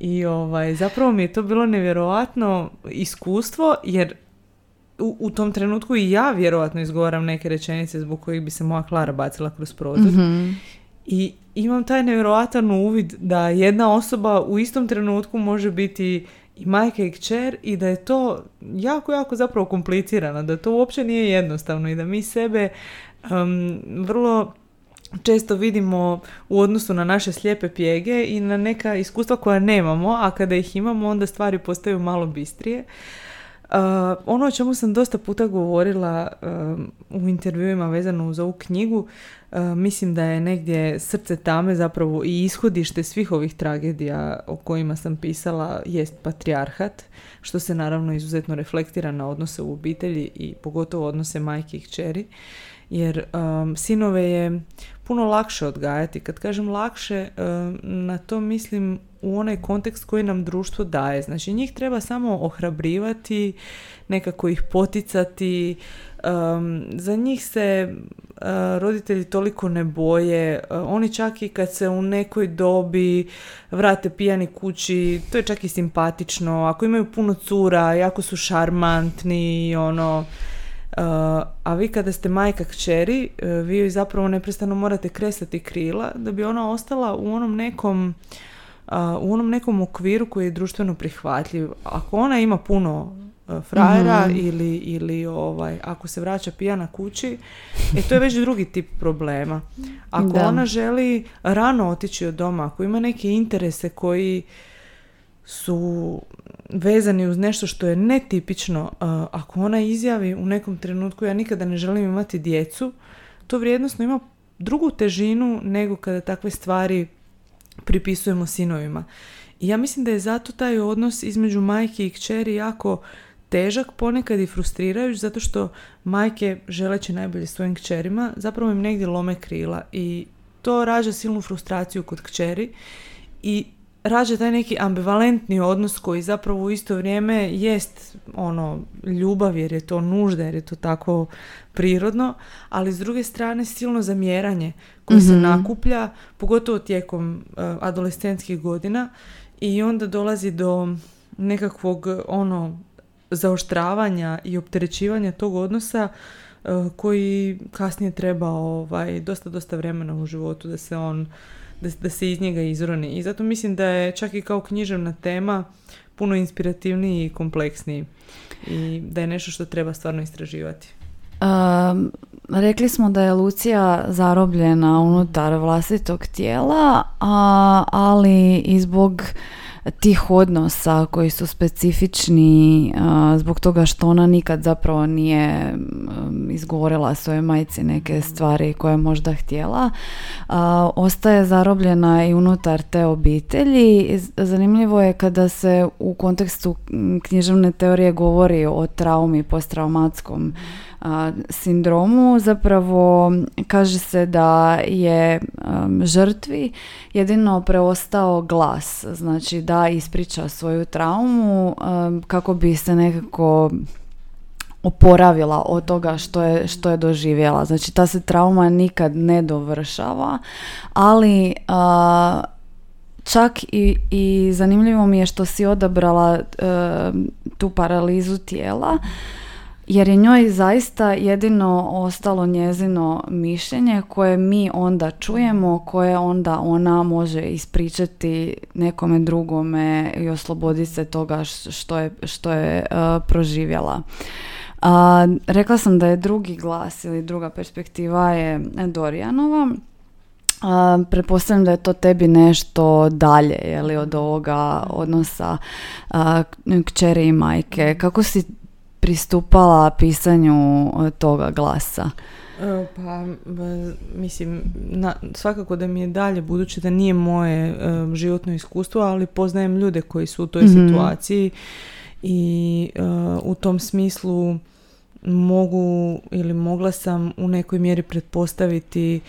I ovaj, zapravo mi je to bilo nevjerojatno iskustvo jer u, u tom trenutku i ja vjerojatno izgovaram neke rečenice zbog kojih bi se moja Klara bacila kroz prozor. Mhm. I imam taj nevjerojatan uvid da jedna osoba u istom trenutku može biti i majka i kćer i da je to jako, jako zapravo komplicirano, da to uopće nije jednostavno i da mi sebe vrlo često vidimo u odnosu na naše slijepe pjege i na neka iskustva koja nemamo, a kada ih imamo onda stvari postaju malo bistrije. Uh, ono o čemu sam dosta puta govorila u intervjuima vezano uz ovu knjigu, mislim da je negdje srce tame zapravo i ishodište svih ovih tragedija o kojima sam pisala jest patrijarhat, što se naravno izuzetno reflektira na odnose u obitelji i pogotovo odnose majke i kćeri jer um, sinove je puno lakše odgajati. Kad kažem lakše, um, na to mislim u onaj kontekst koji nam društvo daje. Znači njih treba samo ohrabrivati, nekako ih poticati. Um, za njih se uh, roditelji toliko ne boje. Uh, oni čak i kad se u nekoj dobi vrate pijani kući, to je čak i simpatično. Ako imaju puno cura, jako su šarmantni, ono a vi kada ste majka kćeri, e, vi joj zapravo neprestano morate kresati krila da bi ona ostala u onom nekom u onom nekom okviru koji je društveno prihvatljiv. Ako ona ima puno frajera mhm. ili, ili ovaj, ako se vraća pijana kući, e to je već drugi tip problema. Ako ona želi rano otići od doma, ako ima neke interese koji su vezani uz nešto što je netipično, ako ona izjavi u nekom trenutku ja nikada ne želim imati djecu, to vrijednosno ima drugu težinu nego kada takve stvari pripisujemo sinovima. I ja mislim da je zato taj odnos između majke i kćeri jako težak, ponekad i frustrirajuć, zato što majke želeći najbolje svojim kćerima, zapravo im negdje lome krila i to rađa silnu frustraciju kod kćeri i rađa taj neki ambivalentni odnos koji zapravo u isto vrijeme jest ono ljubav jer je to nužda jer je to tako prirodno, ali s druge strane silno zamjeranje koje se mhm. nakuplja pogotovo tijekom uh, adolescentskih godina i onda dolazi do nekakvog ono zaoštravanja i opterećivanja tog odnosa uh, koji kasnije treba ovaj dosta dosta vremena u životu da se on da, da se iz njega izroni. I zato mislim da je čak i kao književna tema puno inspirativniji i kompleksniji i da je nešto što treba stvarno istraživati. Um, rekli smo da je Lucija zarobljena unutar vlastitog tijela, a, ali i zbog tih odnosa koji su specifični zbog toga što ona nikad zapravo nije izgovorila svojoj majci neke stvari koje je možda htjela. ostaje zarobljena i unutar te obitelji. Zanimljivo je kada se u kontekstu književne teorije govori o traumi, posttraumatskom sindromu zapravo kaže se da je žrtvi jedino preostao glas, znači da ispriča svoju traumu kako bi se nekako oporavila od toga što je, što je doživjela. Znači ta se trauma nikad ne dovršava, ali čak i, i zanimljivo mi je što si odabrala tu paralizu tijela jer je njoj zaista jedino ostalo njezino mišljenje koje mi onda čujemo, koje onda ona može ispričati nekome drugome i osloboditi se toga što je, što je uh, proživjela. A, rekla sam da je drugi glas ili druga perspektiva je Dorijanova. Uh, pretpostavljam da je to tebi nešto dalje je od ovoga odnosa uh, kćeri i majke. Kako si pristupala pisanju e, toga glasa? Pa, mislim, na, svakako da mi je dalje, budući da nije moje e, životno iskustvo, ali poznajem ljude koji su u toj mhm. situaciji i u tom smislu mogu ili mogla sam u nekoj mjeri pretpostaviti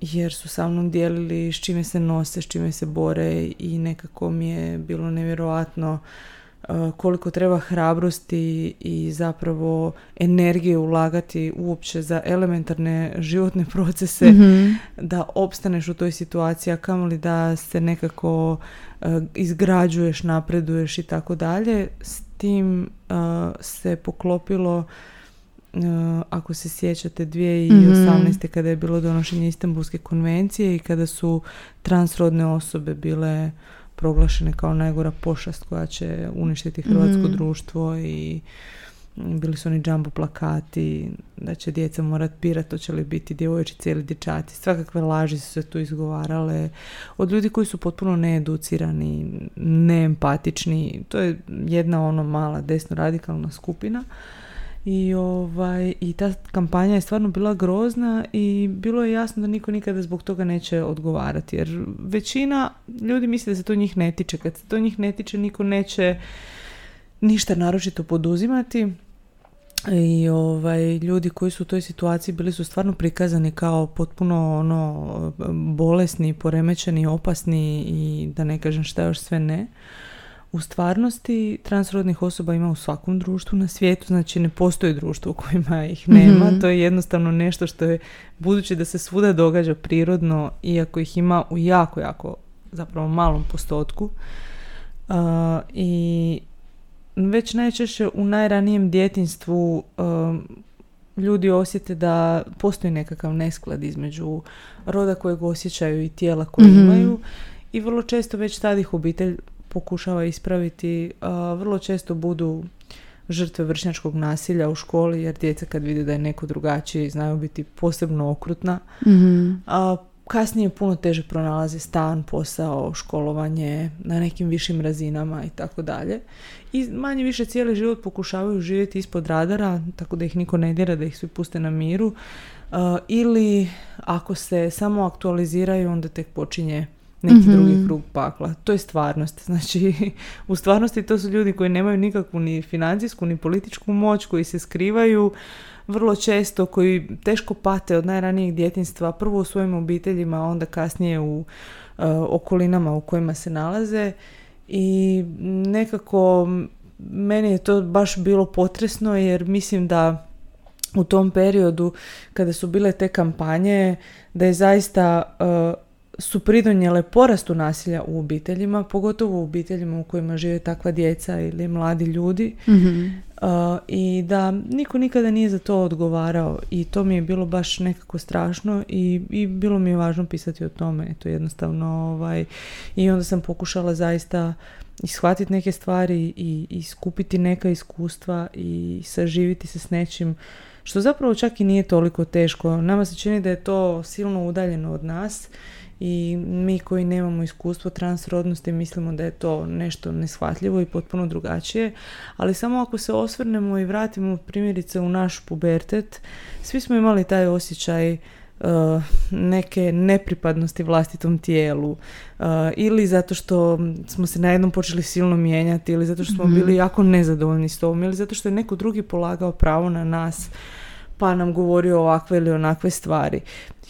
jer su sa mnom dijelili s čime se nose, s čime se bore i nekako mi je bilo nevjerojatno koliko treba hrabrosti i zapravo energije ulagati uopće za elementarne životne procese mhm. da opstaneš u toj situaciji, a kamoli da se nekako e, izgrađuješ, napreduješ i tako dalje. S tim e, se poklopilo ako se sjećate 2018. mm kada je bilo donošenje Istanbulske konvencije i kada su transrodne osobe bile proglašene kao najgora pošast koja će uništiti hrvatsko mhm. društvo i bili su oni džambo plakati, da će djeca morat birati hoće li biti djevojčice ili dječaci. Svakakve laži su se tu izgovarale od ljudi koji su potpuno needucirani, neempatični. To je jedna ono mala desno radikalna skupina. I, ovaj, I ta kampanja je stvarno bila grozna i bilo je jasno da niko nikada zbog toga neće odgovarati. Jer većina ljudi misli da se to njih ne tiče. Kad se to njih ne tiče, niko neće ništa naročito poduzimati. I ovaj, ljudi koji su u toj situaciji bili su stvarno prikazani kao potpuno ono, bolesni, poremećeni, opasni i da ne kažem šta još sve ne. U stvarnosti transrodnih osoba ima u svakom društvu na svijetu, znači ne postoji društvo u kojima ih nema. Mhm. To je jednostavno nešto što je, budući da se svuda događa prirodno, iako ih ima u jako, jako zapravo malom postotku. Uh, I već najčešće u najranijem djetinstvu um, ljudi osjete da postoji nekakav nesklad između roda kojeg osjećaju i tijela koje mhm. imaju i vrlo često već tad ih obitelj pokušava ispraviti. vrlo često budu žrtve vršnjačkog nasilja u školi jer djeca kad vide da je neko drugačiji znaju biti posebno okrutna. mm A kasnije puno teže pronalaze stan, posao, školovanje na nekim višim razinama i tako dalje. I manje više cijeli život pokušavaju živjeti ispod radara, tako da ih niko ne dira, da ih svi puste na miru. Uh, ili ako se samo aktualiziraju, onda tek počinje neki mm drugi krug pakla. To je stvarnost. Znači, u stvarnosti to su ljudi koji nemaju nikakvu ni financijsku, ni političku moć, koji se skrivaju, vrlo često koji teško pate od najranijeg djetinstva, prvo u svojim obiteljima, a onda kasnije u uh, okolinama u kojima se nalaze i nekako meni je to baš bilo potresno jer mislim da u tom periodu kada su bile te kampanje da je zaista uh, su pridonijele porastu nasilja u obiteljima, pogotovo u obiteljima u kojima žive takva djeca ili mladi ljudi mhm. uh, i da niko nikada nije za to odgovarao i to mi je bilo baš nekako strašno i, i bilo mi je važno pisati o tome, to jednostavno ovaj, i onda sam pokušala zaista ishvatiti neke stvari i, i skupiti neka iskustva i saživiti se s nečim što zapravo čak i nije toliko teško. Nama se čini da je to silno udaljeno od nas i mi koji nemamo iskustvo transrodnosti mislimo da je to nešto neshvatljivo i potpuno drugačije, ali samo ako se osvrnemo i vratimo primjerice u naš pubertet, svi smo imali taj osjećaj uh, neke nepripadnosti vlastitom tijelu uh, ili zato što smo se na jednom počeli silno mijenjati ili zato što smo mhm. bili jako nezadovoljni s tom ili zato što je neko drugi polagao pravo na nas pa nam govorio ovakve ili onakve stvari.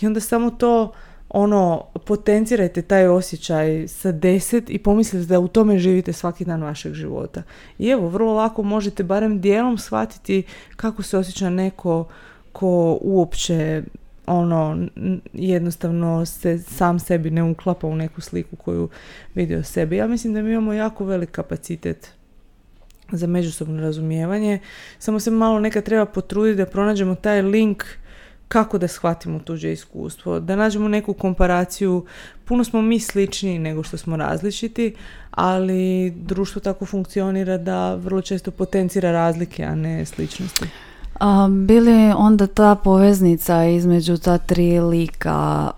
I onda samo to ono, potencirajte taj osjećaj sa deset i pomislite da u tome živite svaki dan vašeg života. I evo, vrlo lako možete barem dijelom shvatiti kako se osjeća neko ko uopće ono jednostavno se sam sebi ne uklapa u neku sliku koju vidi o sebi. Ja mislim da mi imamo jako velik kapacitet za međusobno razumijevanje. Samo se malo neka treba potruditi da pronađemo taj link kako da shvatimo tuđe iskustvo, da nađemo neku komparaciju. Puno smo mi slični nego što smo različiti, ali društvo tako funkcionira da vrlo često potencira razlike, a ne sličnosti. A, bili onda ta poveznica između ta tri lika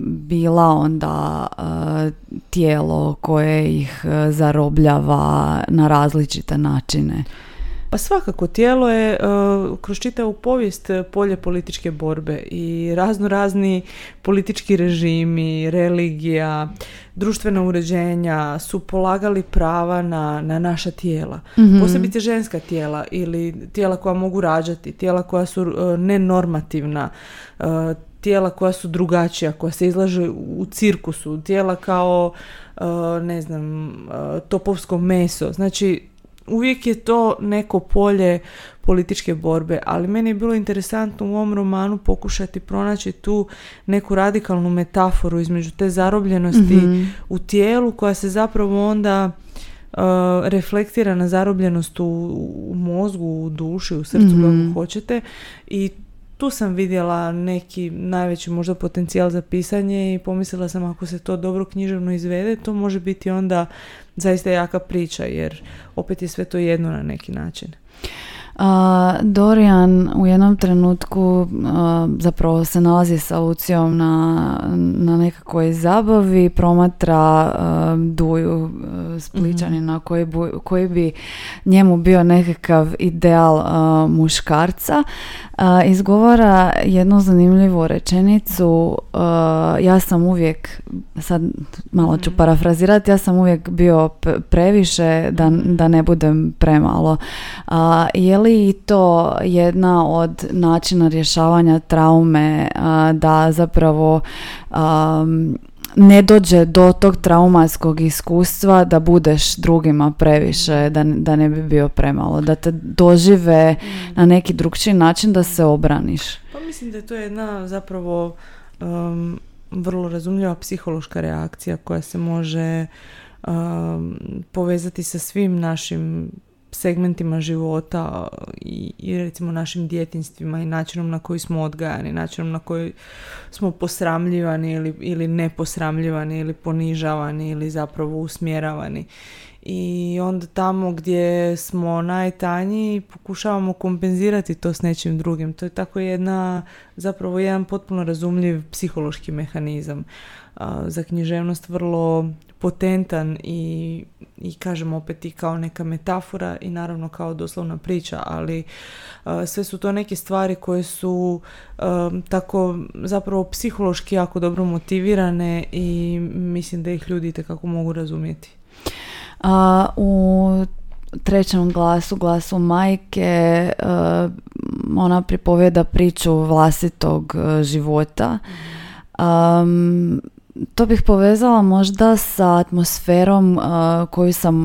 bila onda tijelo koje ih zarobljava na različite načine? Pa svakako, tijelo je uh, kroz čitavu povijest polje političke borbe i razno razni politički režimi, religija, društvena uređenja su polagali prava na, na naša tijela. Mm-hmm. Posebice ženska tijela ili tijela koja mogu rađati, tijela koja su uh, nenormativna, uh, tijela koja su drugačija, koja se izlaže u cirkusu, tijela kao ne znam, topovsko meso. Znači, uvijek je to neko polje političke borbe, ali meni je bilo interesantno u ovom romanu pokušati pronaći tu neku radikalnu metaforu između te zarobljenosti mhm. u tijelu koja se zapravo onda uh, reflektira na zarobljenost u, mozgu, u duši, u srcu, mm kako hoćete i tu sam vidjela neki najveći možda potencijal za pisanje i pomislila sam ako se to dobro književno izvede, to može biti onda zaista jaka priča jer opet je sve to jedno na neki način. Dorian u jednom trenutku zapravo se nalazi sa Lucijom na, na nekakvoj zabavi, promatra duju spličanina mm koji, koji bi njemu bio nekakav ideal muškarca. Izgovara jednu zanimljivu rečenicu ja sam uvijek, sad malo ću mhm. parafrazirati, ja sam uvijek bio previše da, da ne budem premalo. Je li to jedna od načina rješavanja traume da zapravo ne dođe do tog traumatskog iskustva da budeš drugima previše, da, da ne bi bio premalo, da te dožive mm. na neki drugčiji način da se obraniš. Pa mislim da je to jedna zapravo um, vrlo razumljiva psihološka reakcija koja se može um, povezati sa svim našim segmentima života i, i recimo našim djetinstvima i načinom na koji smo odgajani, načinom na koji smo posramljivani ili, ili neposramljivani ili ponižavani ili zapravo usmjeravani. I onda tamo gdje smo najtanji pokušavamo kompenzirati to s nečim drugim. To je tako jedna, zapravo jedan potpuno razumljiv psihološki mehanizam. Za književnost vrlo potentan i, i kažem opet i kao neka metafora i naravno kao doslovna priča, ali uh, sve su to neke stvari koje su um, tako zapravo psihološki jako dobro motivirane i mislim da ih ljudi kako mogu razumjeti. A, u trećem glasu, glasu majke, uh, ona pripovjeda priču vlastitog uh, života. Um, to bih povezala možda sa atmosferom uh, koju sam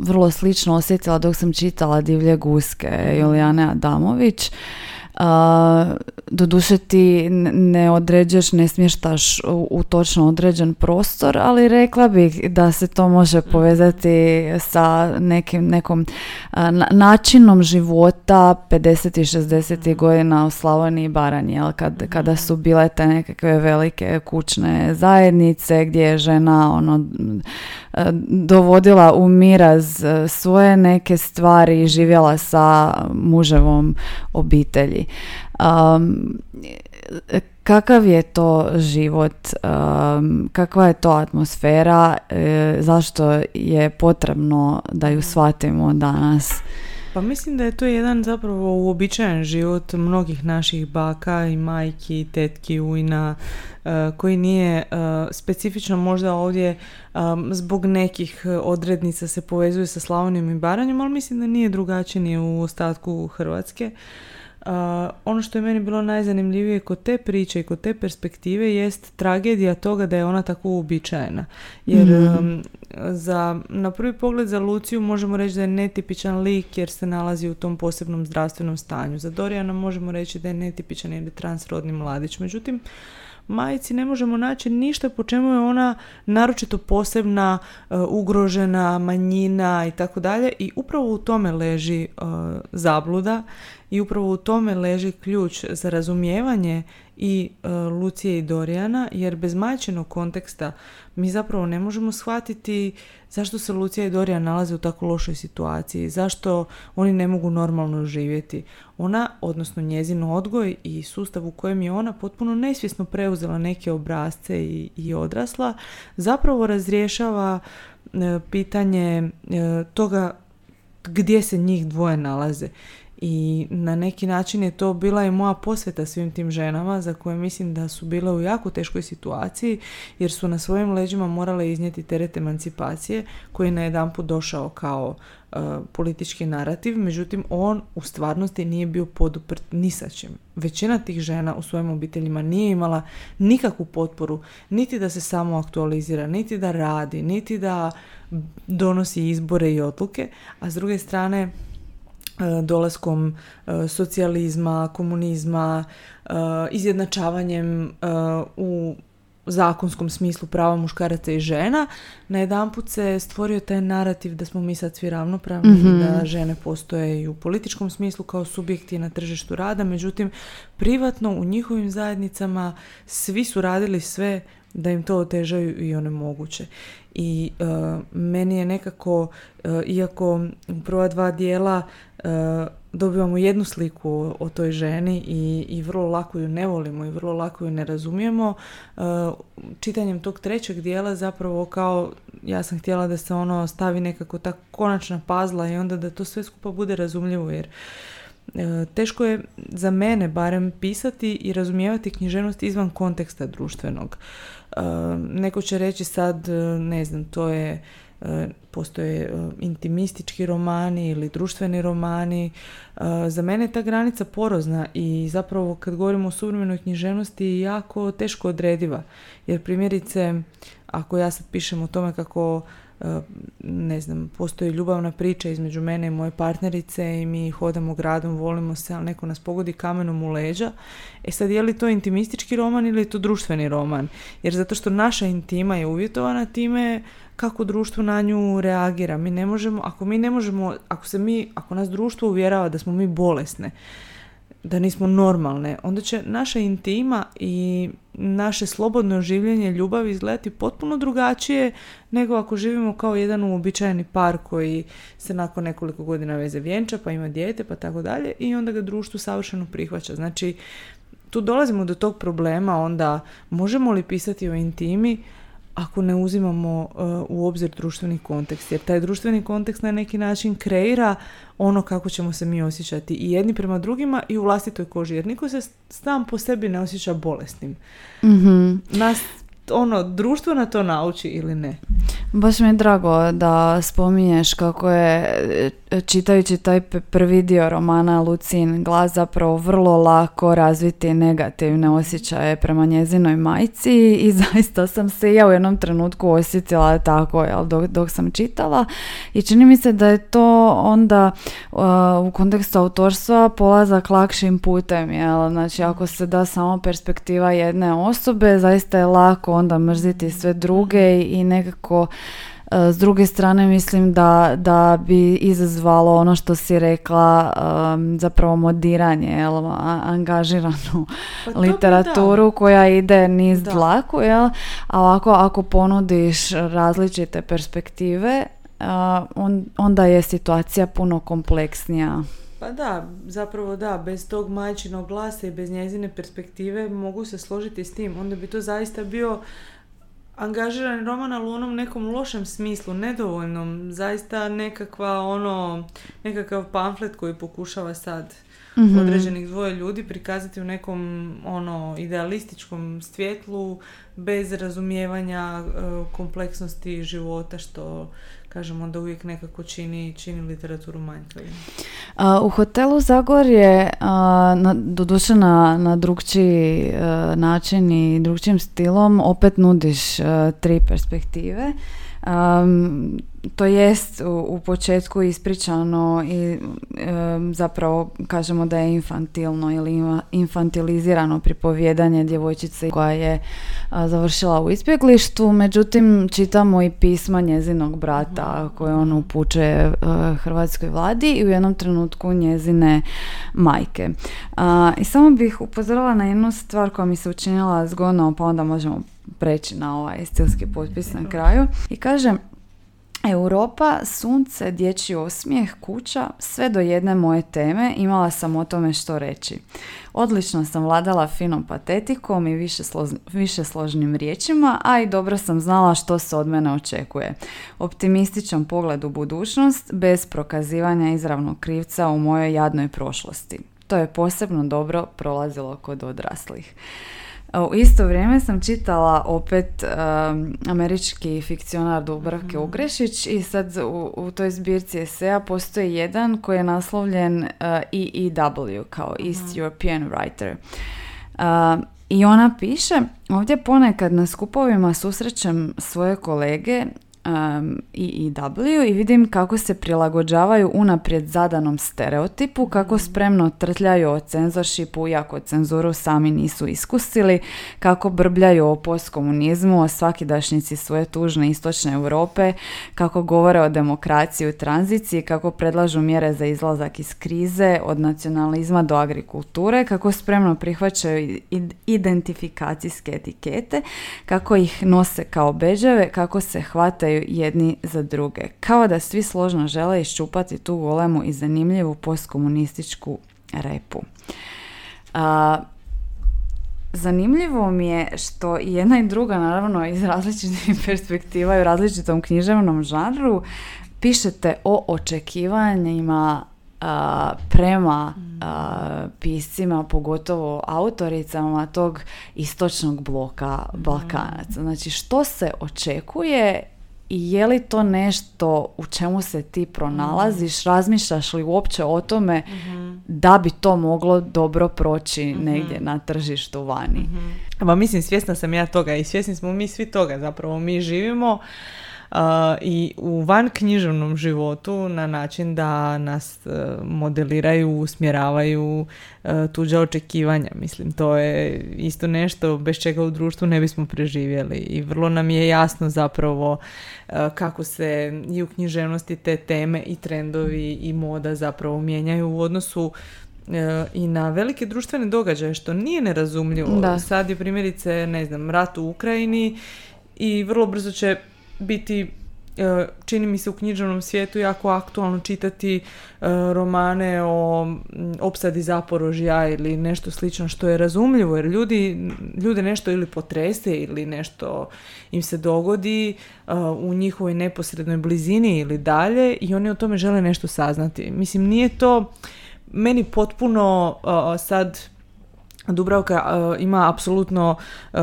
vrlo slično osjetila dok sam čitala Divlje guske Julijane Adamović doduše ti ne određuješ, ne smještaš u, u točno određen prostor, ali rekla bih da se to može mm. povezati sa nekim, nekom načinom života 50. i 60. Mm. godina u Slavoniji i Baranji, jel? Kad, mm. kada su bile te nekakve velike kućne zajednice gdje je žena ono, dovodila u miraz svoje neke stvari i živjela sa muževom obitelji. Um, kakav je to život, um, kakva je to atmosfera, e, zašto je potrebno da ju shvatimo danas? Pa mislim da je to jedan zapravo uobičajen život mnogih naših baka i majki, tetki, ujna, uh, koji nije uh, specifično možda ovdje um, zbog nekih odrednica se povezuje sa Slavonijom i Baranjom, ali mislim da nije drugačije ni u ostatku Hrvatske ono što je meni bilo najzanimljivije kod te priče i kod te perspektive jest tragedija toga da je ona tako uobičajena. Jer mm za, na prvi pogled za Luciju možemo reći da je netipičan lik jer se nalazi u tom posebnom zdravstvenom stanju. Za Dorijana možemo reći da je netipičan ili transrodni mladić. Međutim, majici ne možemo naći ništa po čemu je ona naročito posebna, e, ugrožena, manjina i tako dalje i upravo u tome leži e, zabluda i upravo u tome leži ključ za razumijevanje i e, Lucije i Dorijana jer bez majčinog konteksta mi zapravo ne možemo shvatiti zašto se Lucija i Dorijan nalaze u tako lošoj situaciji, zašto oni ne mogu normalno živjeti. Ona, odnosno njezin odgoj i sustav u kojem je ona potpuno nesvjesno preuzela neke obrazce i, i odrasla, zapravo razrješava e, pitanje e, toga gdje se njih dvoje nalaze i na neki način je to bila i moja posveta svim tim ženama za koje mislim da su bile u jako teškoj situaciji jer su na svojim leđima morale iznijeti teret emancipacije koji je na jedan put došao kao uh, politički narativ, međutim on u stvarnosti nije bio poduprt ni sa čim. Većina tih žena u svojim obiteljima nije imala nikakvu potporu, niti da se samo aktualizira, niti da radi, niti da donosi izbore i odluke, a s druge strane dolaskom e, socijalizma, komunizma, e, izjednačavanjem u zakonskom smislu prava muškaraca i žena, na jedan put se stvorio taj narativ da smo mi sad svi ravnopravni i Mhm. da žene postoje i u političkom smislu kao subjekti na tržištu rada, međutim privatno u njihovim zajednicama svi su radili sve da im to otežaju i onemoguće. I e, meni je nekako, e, iako u prva dva dijela e, dobivamo jednu sliku o, toj ženi i, i vrlo lako ju ne volimo i vrlo lako ju ne razumijemo, e, čitanjem tog trećeg dijela zapravo kao ja sam htjela da se ono stavi nekako ta konačna pazla i onda da to sve skupa bude razumljivo jer e, teško je za mene barem pisati i razumijevati književnost izvan konteksta društvenog. E, neko će reći sad, e, ne znam, to je e, postoje e, intimistički romani ili društveni romani. E, Za mene je ta granica porozna i zapravo kad govorimo o suvremenoj književnosti je jako teško odrediva. Jer primjerice, ako ja sad pišem o tome kako e, ne znam, postoji ljubavna priča između mene i moje partnerice i mi hodamo gradom, volimo se, ali neko nas pogodi kamenom u leđa. E sad, je li to intimistički roman ili je to društveni roman? Jer zato što naša intima je uvjetovana time kako društvo na nju reagira. Mi ne možemo, ako mi ne možemo, ako se mi, ako nas društvo uvjerava da smo mi bolesne, da nismo normalne, onda će naša intima i naše slobodno življenje ljubavi izgledati potpuno drugačije nego ako živimo kao jedan uobičajeni par koji se nakon nekoliko godina veze vjenča, pa ima dijete, pa tako dalje i onda ga društvo savršeno prihvaća. Znači, tu dolazimo do tog problema onda možemo li pisati o intimi ako ne uzimamo uh, u obzir društveni kontekst. Jer taj društveni kontekst na neki način kreira ono kako ćemo se mi osjećati i jedni prema drugima i u vlastitoj koži. Jer niko se sam po sebi ne osjeća bolesnim. Mhm. Nas ono, društvo na to nauči ili ne. Baš mi je drago da spominješ kako je čitajući taj prvi dio romana Lucin glas zapravo vrlo lako razviti negativne osjećaje prema njezinoj majci i zaista sam se ja u jednom trenutku osjetila tako jel, dok, dok sam čitala i čini mi se da je to onda uh, u kontekstu autorstva polazak lakšim putem jel? znači ako se da samo perspektiva jedne osobe zaista je lako onda mrziti sve druge i nekako e, s druge strane mislim da, da bi izazvalo ono što si rekla um, zapravo modiranje, jel, a- angažiranu Pa bi literaturu koja ide niz Da. dlaku, jel? A ovako ako ponudiš različite perspektive, a, on, onda je situacija puno kompleksnija. Pa da, zapravo da, bez tog majčinog glasa i bez njezine perspektive mogu se složiti s tim. Onda bi to zaista bio angažirani roman, ali u onom nekom lošem smislu, nedovoljnom. Zaista nekakva ono, nekakav pamflet koji pokušava sad Mhm. određenih dvoje ljudi prikazati u nekom ono idealističkom svjetlu bez razumijevanja e, kompleksnosti života što kažem onda uvijek nekako čini, čini literaturu manjkavim. A, u hotelu Zagorje, a, na, doduše na, na drugčiji e, način i drugčijim stilom, opet nudiš e, tri perspektive. Um, to jest u, u početku ispričano i em, zapravo kažemo da je infantilno ili infantilizirano pripovjedanje djevojčice koja je a, završila u izbjeglištu, međutim čitamo i pisma njezinog brata koje on upućuje e, hrvatskoj vladi i u jednom trenutku njezine majke. A, I samo bih upozorila na jednu stvar koja mi se učinila zgodno, pa onda možemo preći na ovaj stilski potpis na kraju. I kaže, Europa, sunce, dječji osmijeh, kuća, sve do jedne moje teme imala sam o tome što reći. Odlično sam vladala finom patetikom i više, više složnim riječima, a i dobro sam znala što se od mene očekuje. Optimističan pogled u budućnost, bez prokazivanja izravnog krivca u mojoj jadnoj prošlosti. To je posebno dobro prolazilo kod odraslih. U isto vrijeme sam čitala opet um, američki fikcionar Dubravke Ugrešić i sad u, u toj zbirci eseja postoji jedan koji je naslovljen uh, EEW kao East European Writer. Uh, I ona piše, ovdje ponekad na skupovima susrećem svoje kolege um, IEW i vidim kako se prilagođavaju unaprijed zadanom stereotipu, kako spremno trtljaju o cenzorshipu iako cenzuru sami nisu iskusili, kako brbljaju o postkomunizmu, o svakidašnjici svoje tužne istočne Europe, kako govore o demokraciji u tranziciji, kako predlažu mjere za izlazak iz krize, od nacionalizma do agrikulture, kako spremno prihvaćaju identifikacijske etikete, kako ih nose kao beđave, kako se hvataju jedni za druge. Kao da svi složno žele iščupati tu golemu i zanimljivu postkomunističku repu. A, Zanimljivo mi je što jedna i druga, naravno iz različitih perspektiva i u različitom književnom žanru, pišete o očekivanjima prema a, piscima, pogotovo autoricama tog istočnog bloka Balkanaca. Znači, što se očekuje i je li to nešto u čemu se ti pronalaziš, razmišljaš li uopće o tome da bi to moglo dobro proći negdje na tržištu vani? Ma mislim, svjesna sam ja toga i svjesni smo mi svi toga. Zapravo mi živimo i u van književnom životu na način da nas e, modeliraju, usmjeravaju uh, tuđa očekivanja. Mislim, to je isto nešto bez čega u društvu ne bismo preživjeli i vrlo nam je jasno zapravo e, kako se i u književnosti te teme i trendovi i moda zapravo mijenjaju u odnosu i na velike društvene događaje što nije nerazumljivo. Da. Sad je primjerice, ne znam, rat u Ukrajini i vrlo brzo će biti e, čini mi se u književnom svijetu jako aktualno čitati e, romane o opsadi zaporožja ili nešto slično što je razumljivo jer ljudi, ljude nešto ili potrese ili nešto im se dogodi e, u njihovoj neposrednoj blizini ili dalje i oni o tome žele nešto saznati. Mislim nije to meni potpuno sad Dubravka uh, ima apsolutno uh,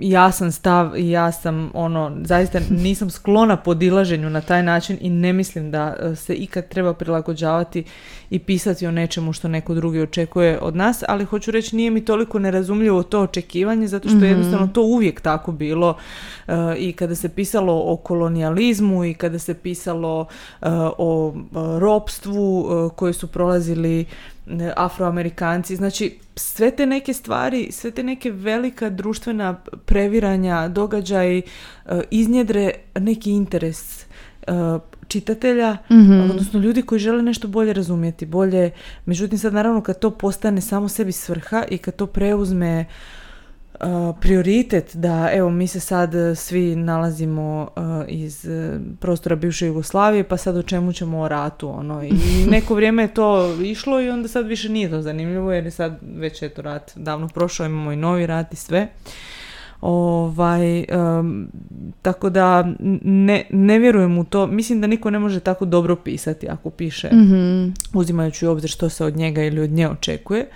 jasan stav i ja sam ono, zaista nisam sklona podilaženju na taj način i ne mislim da uh, se ikad treba prilagođavati i pisati o nečemu što neko drugi očekuje od nas, ali hoću reći nije mi toliko nerazumljivo to očekivanje zato što je mhm. jednostavno to uvijek tako bilo i kada se pisalo o kolonijalizmu i kada se pisalo o ropstvu koji su prolazili afroamerikanci, znači sve te neke stvari, sve te neke velika društvena previranja, događaj uh, iznjedre neki interes uh, čitatelja, mm odnosno ljudi koji žele nešto bolje razumjeti, bolje, međutim sad naravno kad to postane samo sebi svrha i kad to preuzme prioritet da evo mi se sad svi nalazimo iz e, prostora bivše Jugoslavije pa sad o čemu ćemo o ratu ono i neko vrijeme je to išlo i onda sad više nije to zanimljivo jer je sad već eto rat davno prošao imamo i novi rat i sve ovaj tako da ne, ne vjerujem u to. Mislim da niko ne može tako dobro pisati ako piše mm uzimajući u obzir što se od njega ili od nje očekuje.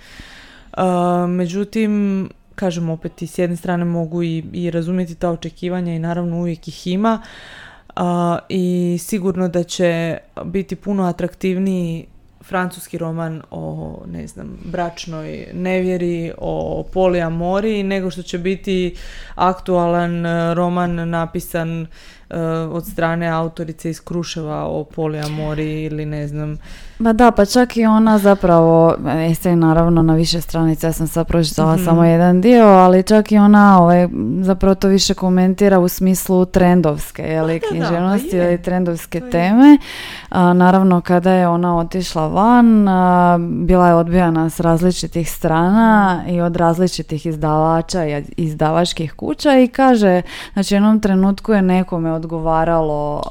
Međutim kažem opet i s jedne strane mogu i, i razumjeti ta očekivanja i naravno uvijek ih ima i sigurno da će biti puno atraktivniji francuski roman o, ne znam, bračnoj nevjeri, o polijamoriji, nego što će biti aktualan e, roman napisan od strane autorice iz Kruševa o polijamoriji ili ne znam, Ma da, pa čak i ona zapravo, esej naravno na više stranica, ja sam sad pročitala mhm. samo jedan dio, ali čak i ona ovaj, zapravo to više komentira u smislu trendovske, jeli, književnosti pa ili trendovske teme. A, naravno, kada je ona otišla van, bila je odbijana s različitih strana i od različitih izdavača i izdavačkih kuća i kaže, znači u jednom trenutku je nekome odgovaralo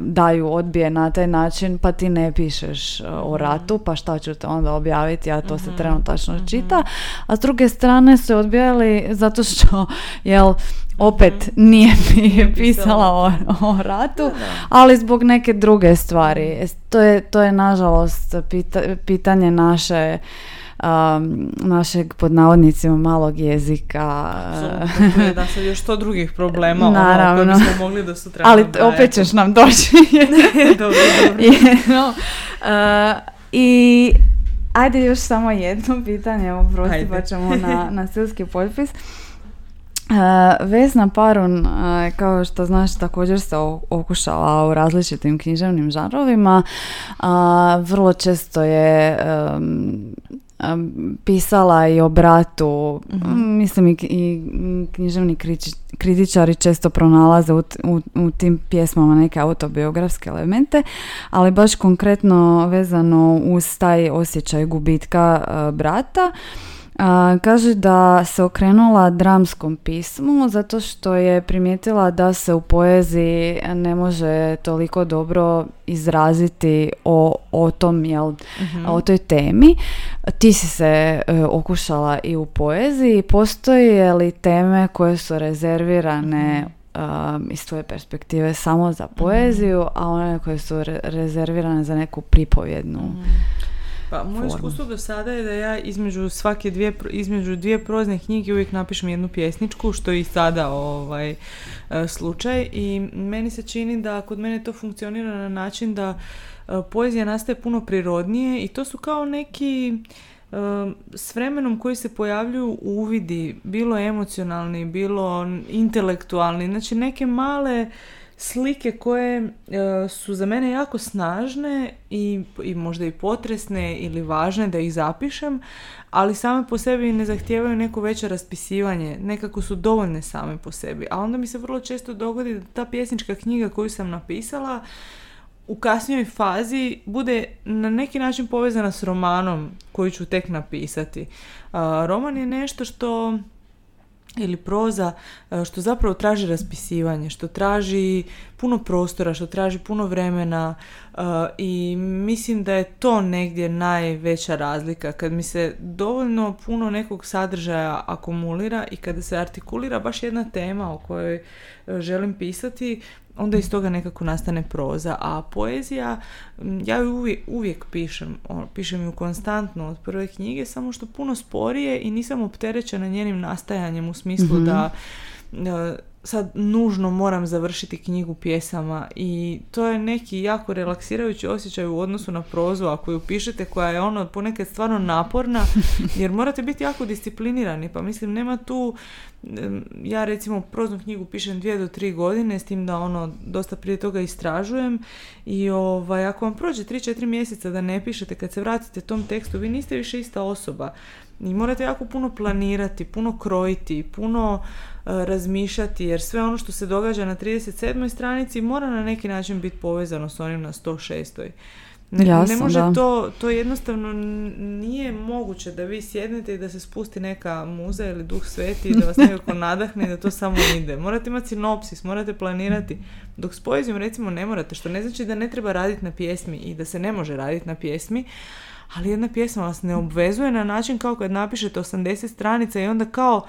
da ju odbije na taj način, pa ti ne pišeš o ratu, pa šta ću te onda objaviti, a to se mhm. trenutačno mhm. čita. A s druge strane su odbijali zato što, jel, opet mhm. nije pisala o, o ratu, ali zbog neke druge stvari. To je, to je nažalost pitanje naše um, našeg pod navodnicima malog jezika. da se još to drugih problema ono, Naravno. Ono, bismo mogli do sutra Ali opet ćeš nam doći. dobro, dobro. uh, I ajde još samo jedno pitanje, evo prosti pa ćemo na, na silski potpis. Vesna Parun, kao što znaš, također se okušala u različitim književnim žarovima. Vrlo često je pisala i o bratu, mhm. mislim i, i književni kritičari često pronalaze u, u, tim pjesmama neke autobiografske elemente, ali baš konkretno vezano uz taj osjećaj gubitka brata. A, kaže da se okrenula dramskom pismu zato što je primijetila da se u poeziji ne može toliko dobro izraziti o, o tom, jel, mhm. o toj temi. Ti si se e, okušala i u poeziji. Postoje li teme koje su rezervirane mm iz tvoje perspektive samo za poeziju, a one koje su rezervirane za neku pripovjednu mm pa moje iskustvo do sada je da ja između svake dvije, između dvije prozne knjige uvijek napišem jednu pjesničku, što je i sada ovaj, e, slučaj. I meni se čini da kod mene to funkcionira na način da e, poezija nastaje puno prirodnije i to su kao neki e, s vremenom koji se pojavljuju uvidi, bilo emocionalni, bilo intelektualni, znači neke male slike koje e, su za mene jako snažne i, i možda i potresne ili važne da ih zapišem, ali same po sebi ne zahtijevaju neko veće raspisivanje, nekako su dovoljne same po sebi. A onda mi se vrlo često dogodi da ta pjesnička knjiga koju sam napisala u kasnijoj fazi bude na neki način povezana s romanom koji ću tek napisati. roman je nešto što ili proza e, što zapravo traži raspisivanje, što traži puno prostora, što traži puno vremena e, i mislim da je to negdje najveća razlika. Kad mi se dovoljno puno nekog sadržaja akumulira i kada se artikulira baš jedna tema o kojoj e, želim pisati, onda iz toga nekako nastane proza. A poezija, ja ju uvijek, uvijek pišem, pišem ju konstantno od prve knjige, samo što puno sporije i nisam opterećena njenim nastajanjem u smislu mhm. da sad nužno moram završiti knjigu pjesama i to je neki jako relaksirajući osjećaj u odnosu na prozu ako ju pišete koja je ono ponekad stvarno naporna jer morate biti jako disciplinirani pa mislim nema tu ja recimo proznu knjigu pišem dvije do tri godine s tim da ono dosta prije toga istražujem i ovaj, ako vam prođe tri, četiri mjeseca da ne pišete kad se vratite tom tekstu vi niste više ista osoba i morate jako puno planirati, puno krojiti, puno E, razmišljati jer sve ono što se događa na 37. stranici mora na neki način biti povezano s onim na 106. Ne, Jasno, ne može to, to jednostavno nije moguće da vi sjednete i da se spusti neka muza ili duh sveti i da vas nekako nadahne i da to samo ide. Morate imati sinopsis, morate planirati. Dok s poezijom recimo ne morate, što ne znači da ne treba raditi na pjesmi i da se ne može raditi na pjesmi, ali jedna pjesma vas ne obvezuje na način kao kad napišete 80 stranica i onda kao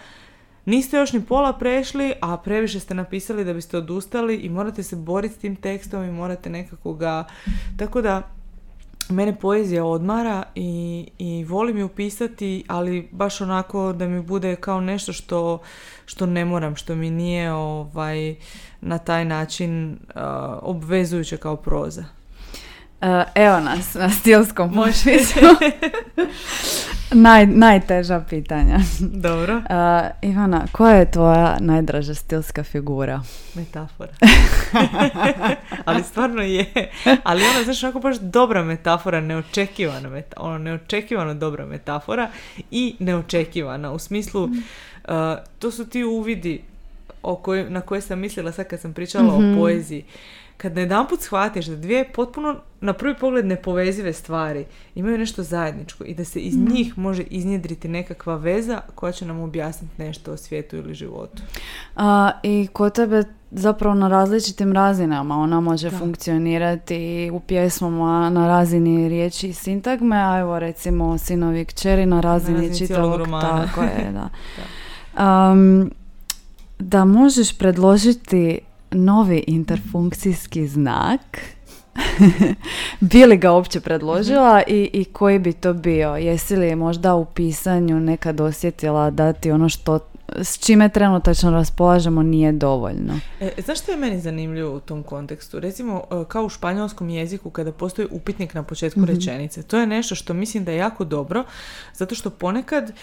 Niste još ni pola prešli, a previše ste napisali da biste odustali i morate se boriti s tim tekstom i morate nekako ga... Tako da, mene poezija odmara i, i volim ju pisati, ali baš onako da mi bude kao nešto što, što ne moram, što mi nije ovaj, na taj način obvezujuće kao proza. Uh, evo nas na stilskom pošvicu. Naj, najteža pitanja. Dobro. Uh, Ivana, koja je tvoja najdraža stilska figura? Metafora. Ali stvarno je. Ali ona, znaš, onako baš dobra metafora, neočekivana, meta, ono, neočekivano dobra metafora i neočekivana. U smislu, mm. uh, to su ti uvidi o koj, na koje sam mislila sad kad sam pričala o mhm. poeziji kad na jedan put shvatiš da dvije potpuno na prvi pogled nepovezive stvari imaju nešto zajedničko i da se iz mhm. njih može iznjedriti nekakva veza koja će nam objasniti nešto o svijetu ili životu. A, I kod tebe zapravo na različitim razinama ona može funkcionirati u pjesmama na razini riječi i sintagme, a evo recimo sinovi kćeri na razini, na čitavog tako je, da. da. Um, da možeš predložiti novi interfunkcijski znak. bi li ga uopće predložila i, i koji bi to bio? Jesi li možda u pisanju nekad osjetila da ti ono što s čime trenutačno raspolažemo nije dovoljno. E, znaš što je meni zanimljivo u tom kontekstu? Recimo, e, kao u španjolskom jeziku kada postoji upitnik na početku mm rečenice. To je nešto što mislim da je jako dobro, zato što ponekad e,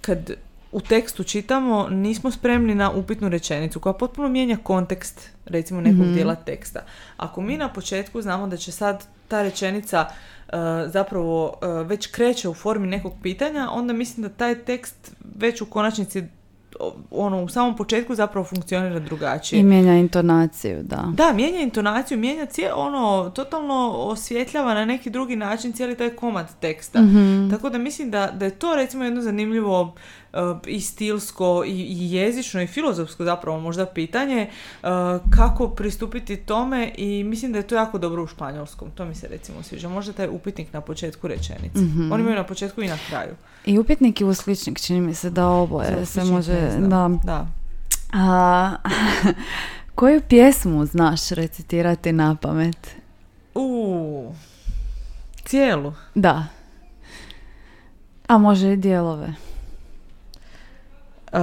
kad u tekstu čitamo, nismo spremni na upitnu rečenicu koja potpuno mijenja kontekst recimo nekog Mhm. dijela teksta. Ako mi na početku znamo da će sad ta rečenica e, zapravo e, već kreće u formi nekog pitanja, onda mislim da taj tekst već u konačnici ono u samom početku zapravo funkcionira drugačije. I mijenja intonaciju, da. Da, mijenja intonaciju, mijenja cije, ono, totalno osvjetljava na neki drugi način cijeli taj komad teksta. Mhm. Tako da mislim da, da je to recimo jedno zanimljivo uh, i stilsko i, i jezično i filozofsko zapravo možda pitanje uh, kako pristupiti tome i mislim da je to jako dobro u španjolskom. To mi se recimo sviđa. Možda taj upitnik na početku rečenice. Mhm. Oni imaju na početku i na kraju. I upitnik i usličnik, čini mi se da oboje se može, da. da. A, koju pjesmu znaš recitirati na pamet? U, cijelu. Da. A može i dijelove. Uh,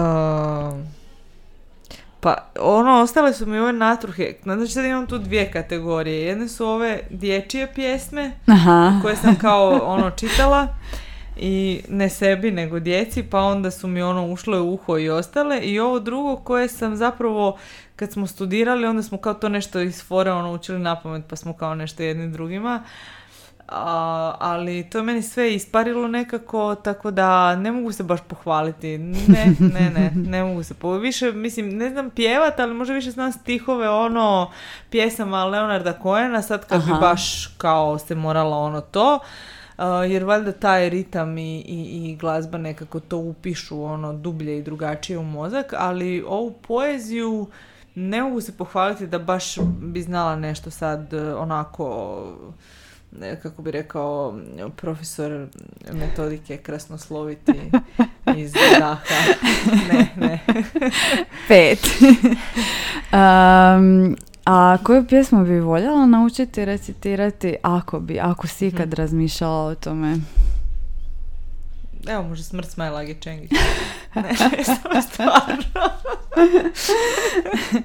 pa ono, ostale su mi ove natruhe. Znači sad imam tu dvije kategorije. Jedne su ove dječje pjesme Aha. koje sam kao ono čitala i ne sebi nego djeci pa onda su mi ono ušlo u uho i ostale i ovo drugo koje sam zapravo kad smo studirali onda smo kao to nešto iz fore ono učili napamet pa smo kao nešto jedni drugima a, ali to je meni sve isparilo nekako, tako da ne mogu se baš pohvaliti. Ne, ne, ne, ne mogu se po Više, mislim, ne znam pjevat, ali možda više znam stihove ono pjesama Leonarda Cohena, sad kad bi Aha. baš kao se morala ono to. a, jer valjda taj ritam i, i, i glazba nekako to upišu ono dublje i drugačije u mozak, ali ovu poeziju ne mogu se pohvaliti da baš bi znala nešto sad onako kako bi rekao profesor metodike krasnosloviti iz daha. Ne, ne. Pet. Um, a koju pjesmu bi voljela naučiti recitirati ako bi, ako si ikad Mhm. razmišljala o tome? Evo, može smrt Smajlage Čengić. Ne, ne, stvarno.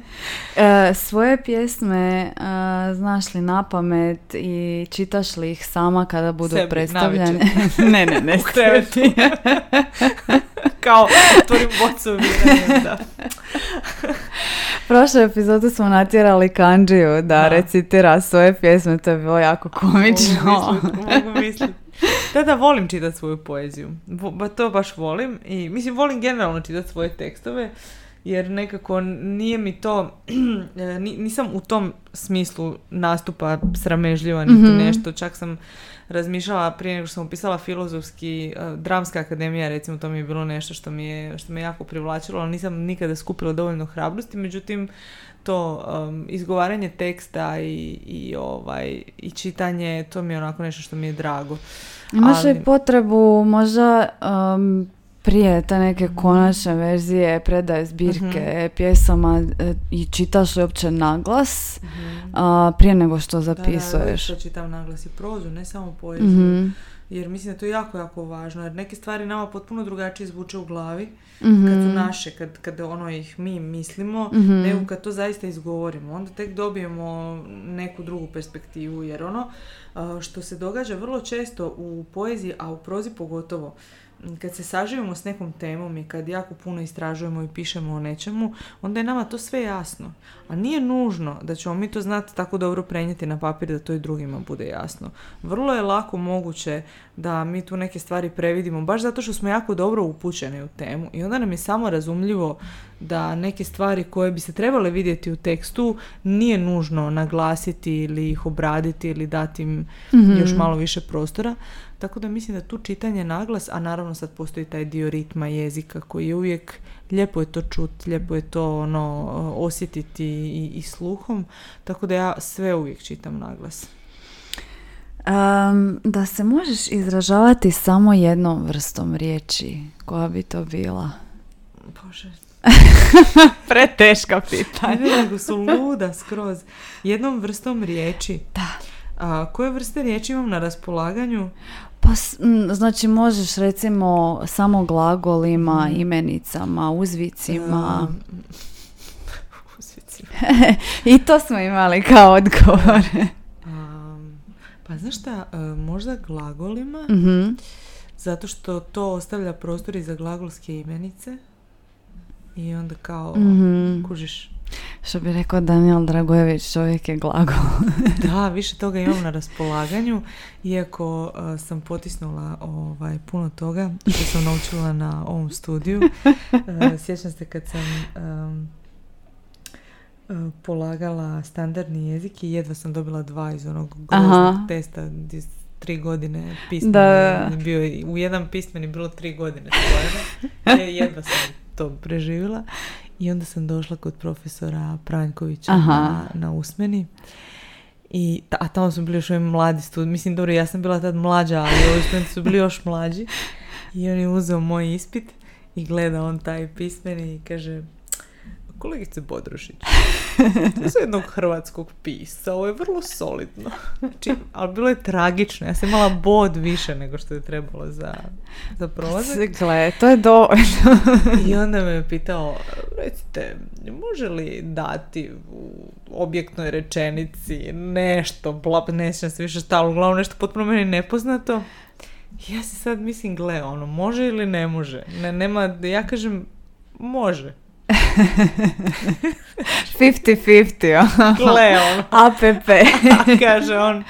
E, svoje pjesme e, znaš li na pamet i čitaš li ih sama kada budu Sebi, predstavljene? ne, ne, ne. U krevetu. Kao, otvorim bocu da. Prošlu epizodu smo natjerali Kanđiju da, Da. recitira svoje pjesme, to je bilo jako komično. Mogu mislit, mogu mislit. Da, da, volim čitati svoju poeziju. Ba, to baš volim. I, mislim, volim generalno čitati svoje tekstove, jer nekako nije mi to, e, ni- nisam u tom smislu nastupa sramežljiva niti Mhm. nešto. Čak sam razmišljala prije nego što sam upisala filozofski, e, dramska akademija, recimo, to mi je bilo nešto što mi je, što me jako privlačilo, ali nisam nikada skupila dovoljno hrabrosti, međutim, to um, izgovaranje teksta i, i, ovaj, i čitanje, to mi je onako nešto što mi je drago. Imaš li Ali- potrebu možda um, prije te neke konačne verzije predaje zbirke pjesama e, i čitaš li uopće naglas a, prije nego što Da, da, zapisuješ? što čitam naglas i prozu, ne samo poeziju. Mhm, Jer mislim da to je jako, jako važno. Jer neke stvari nama potpuno drugačije zvuče u glavi. mhm, Kad su naše, kad, kad ono ih mi mislimo, Mhm. nego kad to zaista izgovorimo. Onda tek dobijemo neku drugu perspektivu. Jer ono što se događa vrlo često u poeziji, a u prozi pogotovo, kad se saživimo s nekom temom i kad jako puno istražujemo i pišemo o nečemu, onda je nama to sve jasno. A nije nužno da ćemo mi to znati tako dobro prenijeti na papir da to i drugima bude jasno. Vrlo je lako moguće da mi tu neke stvari previdimo, baš zato što smo jako dobro upućeni u temu i onda nam je samo razumljivo da neke stvari koje bi se trebale vidjeti u tekstu nije nužno naglasiti ili ih obraditi ili dati im mhm. još malo više prostora. Tako da mislim da tu čitanje naglas, a naravno sad postoji taj dio ritma jezika koji je uvijek, lijepo je to čut, lijepo je to ono, osjetiti i, i sluhom, tako da ja sve uvijek čitam naglas. Um, da se možeš izražavati samo jednom vrstom riječi, koja bi to bila? Bože, Preteška ne, pitanja. nego su luda skroz. Jednom vrstom riječi. Da. A, koje vrste riječi imam na raspolaganju? Pa, znači možeš recimo samo glagolima, imenicama, uzvicima. Um, uzvicima. I to smo imali kao odgovor. Um, pa znaš šta, e, možda glagolima, Mhm. zato što to ostavlja prostor i za glagolske imenice i onda kao Mhm. kužiš. Što bi rekao Daniel Dragojević, čovjek je glagol. Da, više toga imam na raspolaganju, iako uh, sam potisnula ovaj, puno toga što sam naučila na ovom studiju. Uh, sjećam se kad sam um, uh, polagala standardni jezik i jedva sam dobila dva iz onog groznog testa gdje tri godine pismeni. Da. Bio, u jedan pismeni bilo tri godine spojeno. Je- jedva sam to preživjela. I onda sam došla kod profesora Pranjkovića Aha. na, na usmeni. I, ta- a tamo su bili još ovi mladi studenti. Mislim, dobro, ja sam bila tad mlađa, ali ovi studenti su bili još mlađi. I on je uzeo moj ispit i gleda on taj pismeni i kaže kolegice Bodrošić, za jednog hrvatskog pisa, ovo je vrlo solidno. Znači, ali bilo je tragično. Ja sam imala bod više nego što je trebalo za, za prolazak. Gle, to je dovoljno. I onda me je pitao, recite, može li dati u objektnoj rečenici nešto, bla, ne sjećam se više šta, ali uglavnom nešto potpuno meni nepoznato. Ja se sad mislim, gle, ono, može ili ne može? Ne, nema, ja kažem, može. 50-50, ono. Gle, ono. APP. A kaže on,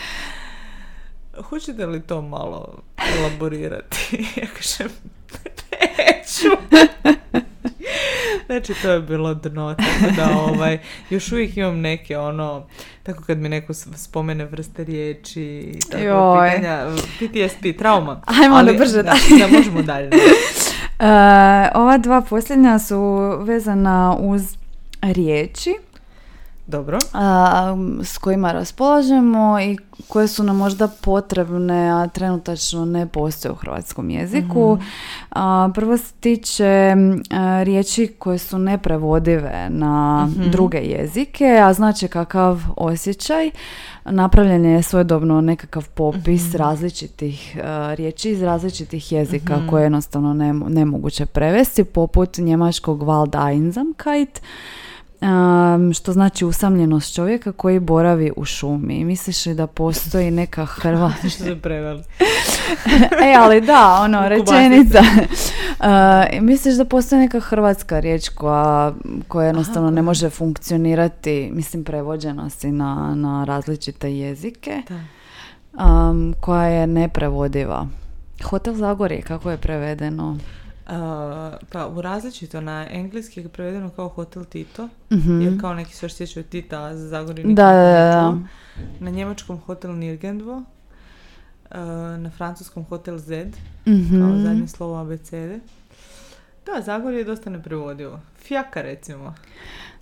hoćete li to malo elaborirati? Ja kažem, neću. Znači, to je bilo dno, tako da ovaj, još uvijek imam neke ono, tako kad mi neko spomene vrste riječi i tako Joj. pitanja, PTSP, trauma. Ajmo onda brže da, da, možemo dalje. E, ova dva posljednja su vezana uz riječi Dobro. a, s kojima raspolažemo i koje su nam možda potrebne, a trenutačno ne postoje u hrvatskom jeziku. A, prvo se tiče a, riječi koje su neprevodive na druge jezike, a znači kakav osjećaj. Napravljen je svojedobno nekakav popis različitih a, riječi iz različitih jezika koje je jednostavno nemo- nemoguće prevesti, poput njemačkog Wald Einsamkeit, Um, što znači usamljenost čovjeka koji boravi u šumi. Misliš li da postoji neka hrvatska... Što su preveli? e, ali da, ono, rečenica. Uh, misliš da postoji neka hrvatska riječ koja, koja jednostavno ne može funkcionirati, mislim, prevođena si na, na različite jezike, Da. um, koja je neprevodiva. Hotel Zagorje, kako je prevedeno? A, pa u različito na engleski je prevedeno kao Hotel Tito, Mhm. jer kao neki se još sjećaju Tita, a za Zagorje Da, da, da. Na njemačkom Hotel Nirgendvo, na francuskom Hotel Z, kao Mhm. zadnje slovo abecede. Da, Zagorje je dosta neprevodivo. Fjaka recimo.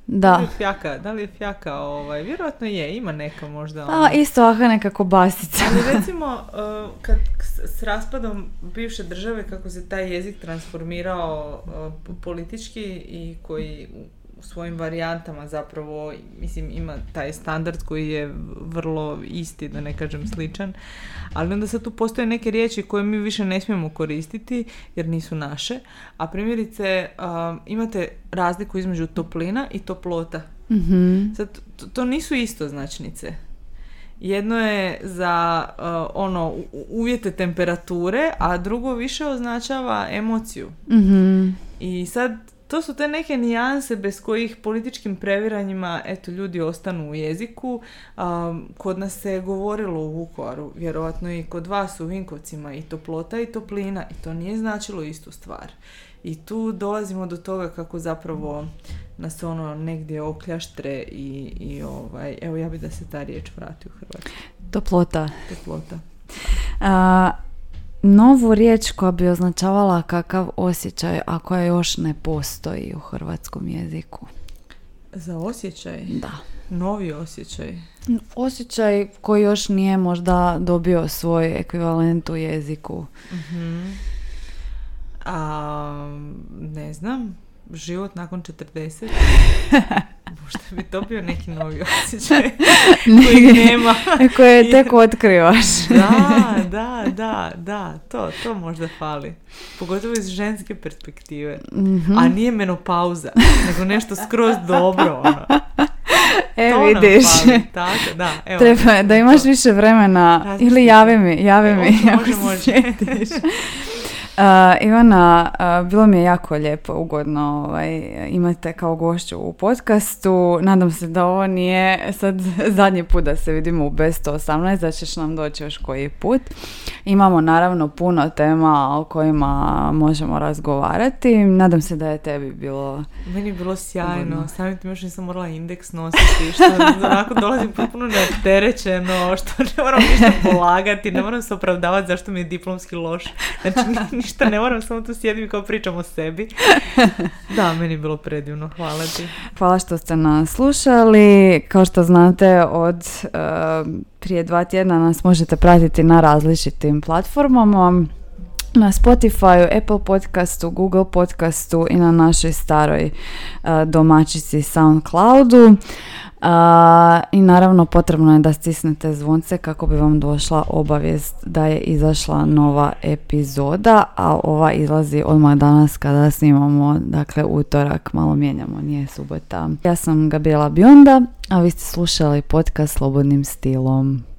Da li Da. je fjaka, da li je fjaka, ovaj, vjerojatno je, ima neka možda. A, ono. isto aha neka kobasica. Ali recimo, uh, kad s, s raspadom bivše države, kako se taj jezik transformirao uh, politički i koji svojim varijantama zapravo, mislim, ima taj standard koji je vrlo isti, da ne kažem sličan, ali onda sad tu postoje neke riječi koje mi više ne smijemo koristiti jer nisu naše, a primjerice um, imate razliku između toplina i toplota. Mhm. Sad, to, to nisu istoznačnice. Jedno je za uh, ono uvjete temperature, a drugo više označava emociju. Mhm. I sad to su te neke nijanse bez kojih političkim previranjima eto ljudi ostanu u jeziku. Um, kod nas se je govorilo u Vukovaru, vjerojatno i kod vas u Vinkovcima i toplota i toplina i to nije značilo istu stvar. I tu dolazimo do toga kako zapravo nas ono negdje okljaštre i, i ovaj, evo ja bi da se ta riječ vrati u Hrvatsku. Toplota. Toplota. A, novu riječ koja bi označavala kakav osjećaj, a koja još ne postoji u hrvatskom jeziku. Za osjećaj, Da. novi osjećaj. Osjećaj koji još nije možda dobio svoj ekvivalent u jeziku. Mhm. A, ne znam, život nakon 40. Možda bi to bio neki novi osjećaj koji nema. koje tek otkrivaš. Da, da, da, da, to, to možda fali. Pogotovo iz ženske perspektive. Mhm. A nije menopauza, nego nešto skroz dobro, ono. E, To vidiš. Tako, da, evo. Treba, da imaš to. više vremena. Razmislite. Ili javi mi, javi E, mi. može, može, sjetiš. Ivana, bilo mi je jako lijepo, ugodno ovaj, imate kao gošću u podcastu. Nadam se da ovo nije sad zadnji put da se vidimo u Best 118, da ćeš nam doći još koji put. Imamo naravno puno tema o kojima možemo razgovarati. Nadam se da je tebi bilo... Meni je bilo sjajno. Samim tim još nisam morala indeks nositi. Što onako dolazim potpuno neopterećeno. Što ne moram ništa polagati. Ne moram se opravdavati zašto mi je diplomski loš. Znači ništa ne moram, samo tu sjedim kao pričam o sebi. Da, meni je bilo predivno. Hvala ti. Hvala što ste nas slušali. Kao što znate, od uh, prije dva tjedna nas možete pratiti na različitim platformama na Spotify, Apple podcastu, Google podcastu i na našoj staroj uh, domaćici SoundCloudu. I naravno potrebno je da stisnete zvonce kako bi vam došla obavijest da je izašla nova epizoda, a ova izlazi odmah danas kada snimamo, dakle utorak, malo mijenjamo, nije subota. Ja sam Gabriela Bionda, a vi ste slušali podcast Slobodnim stilom.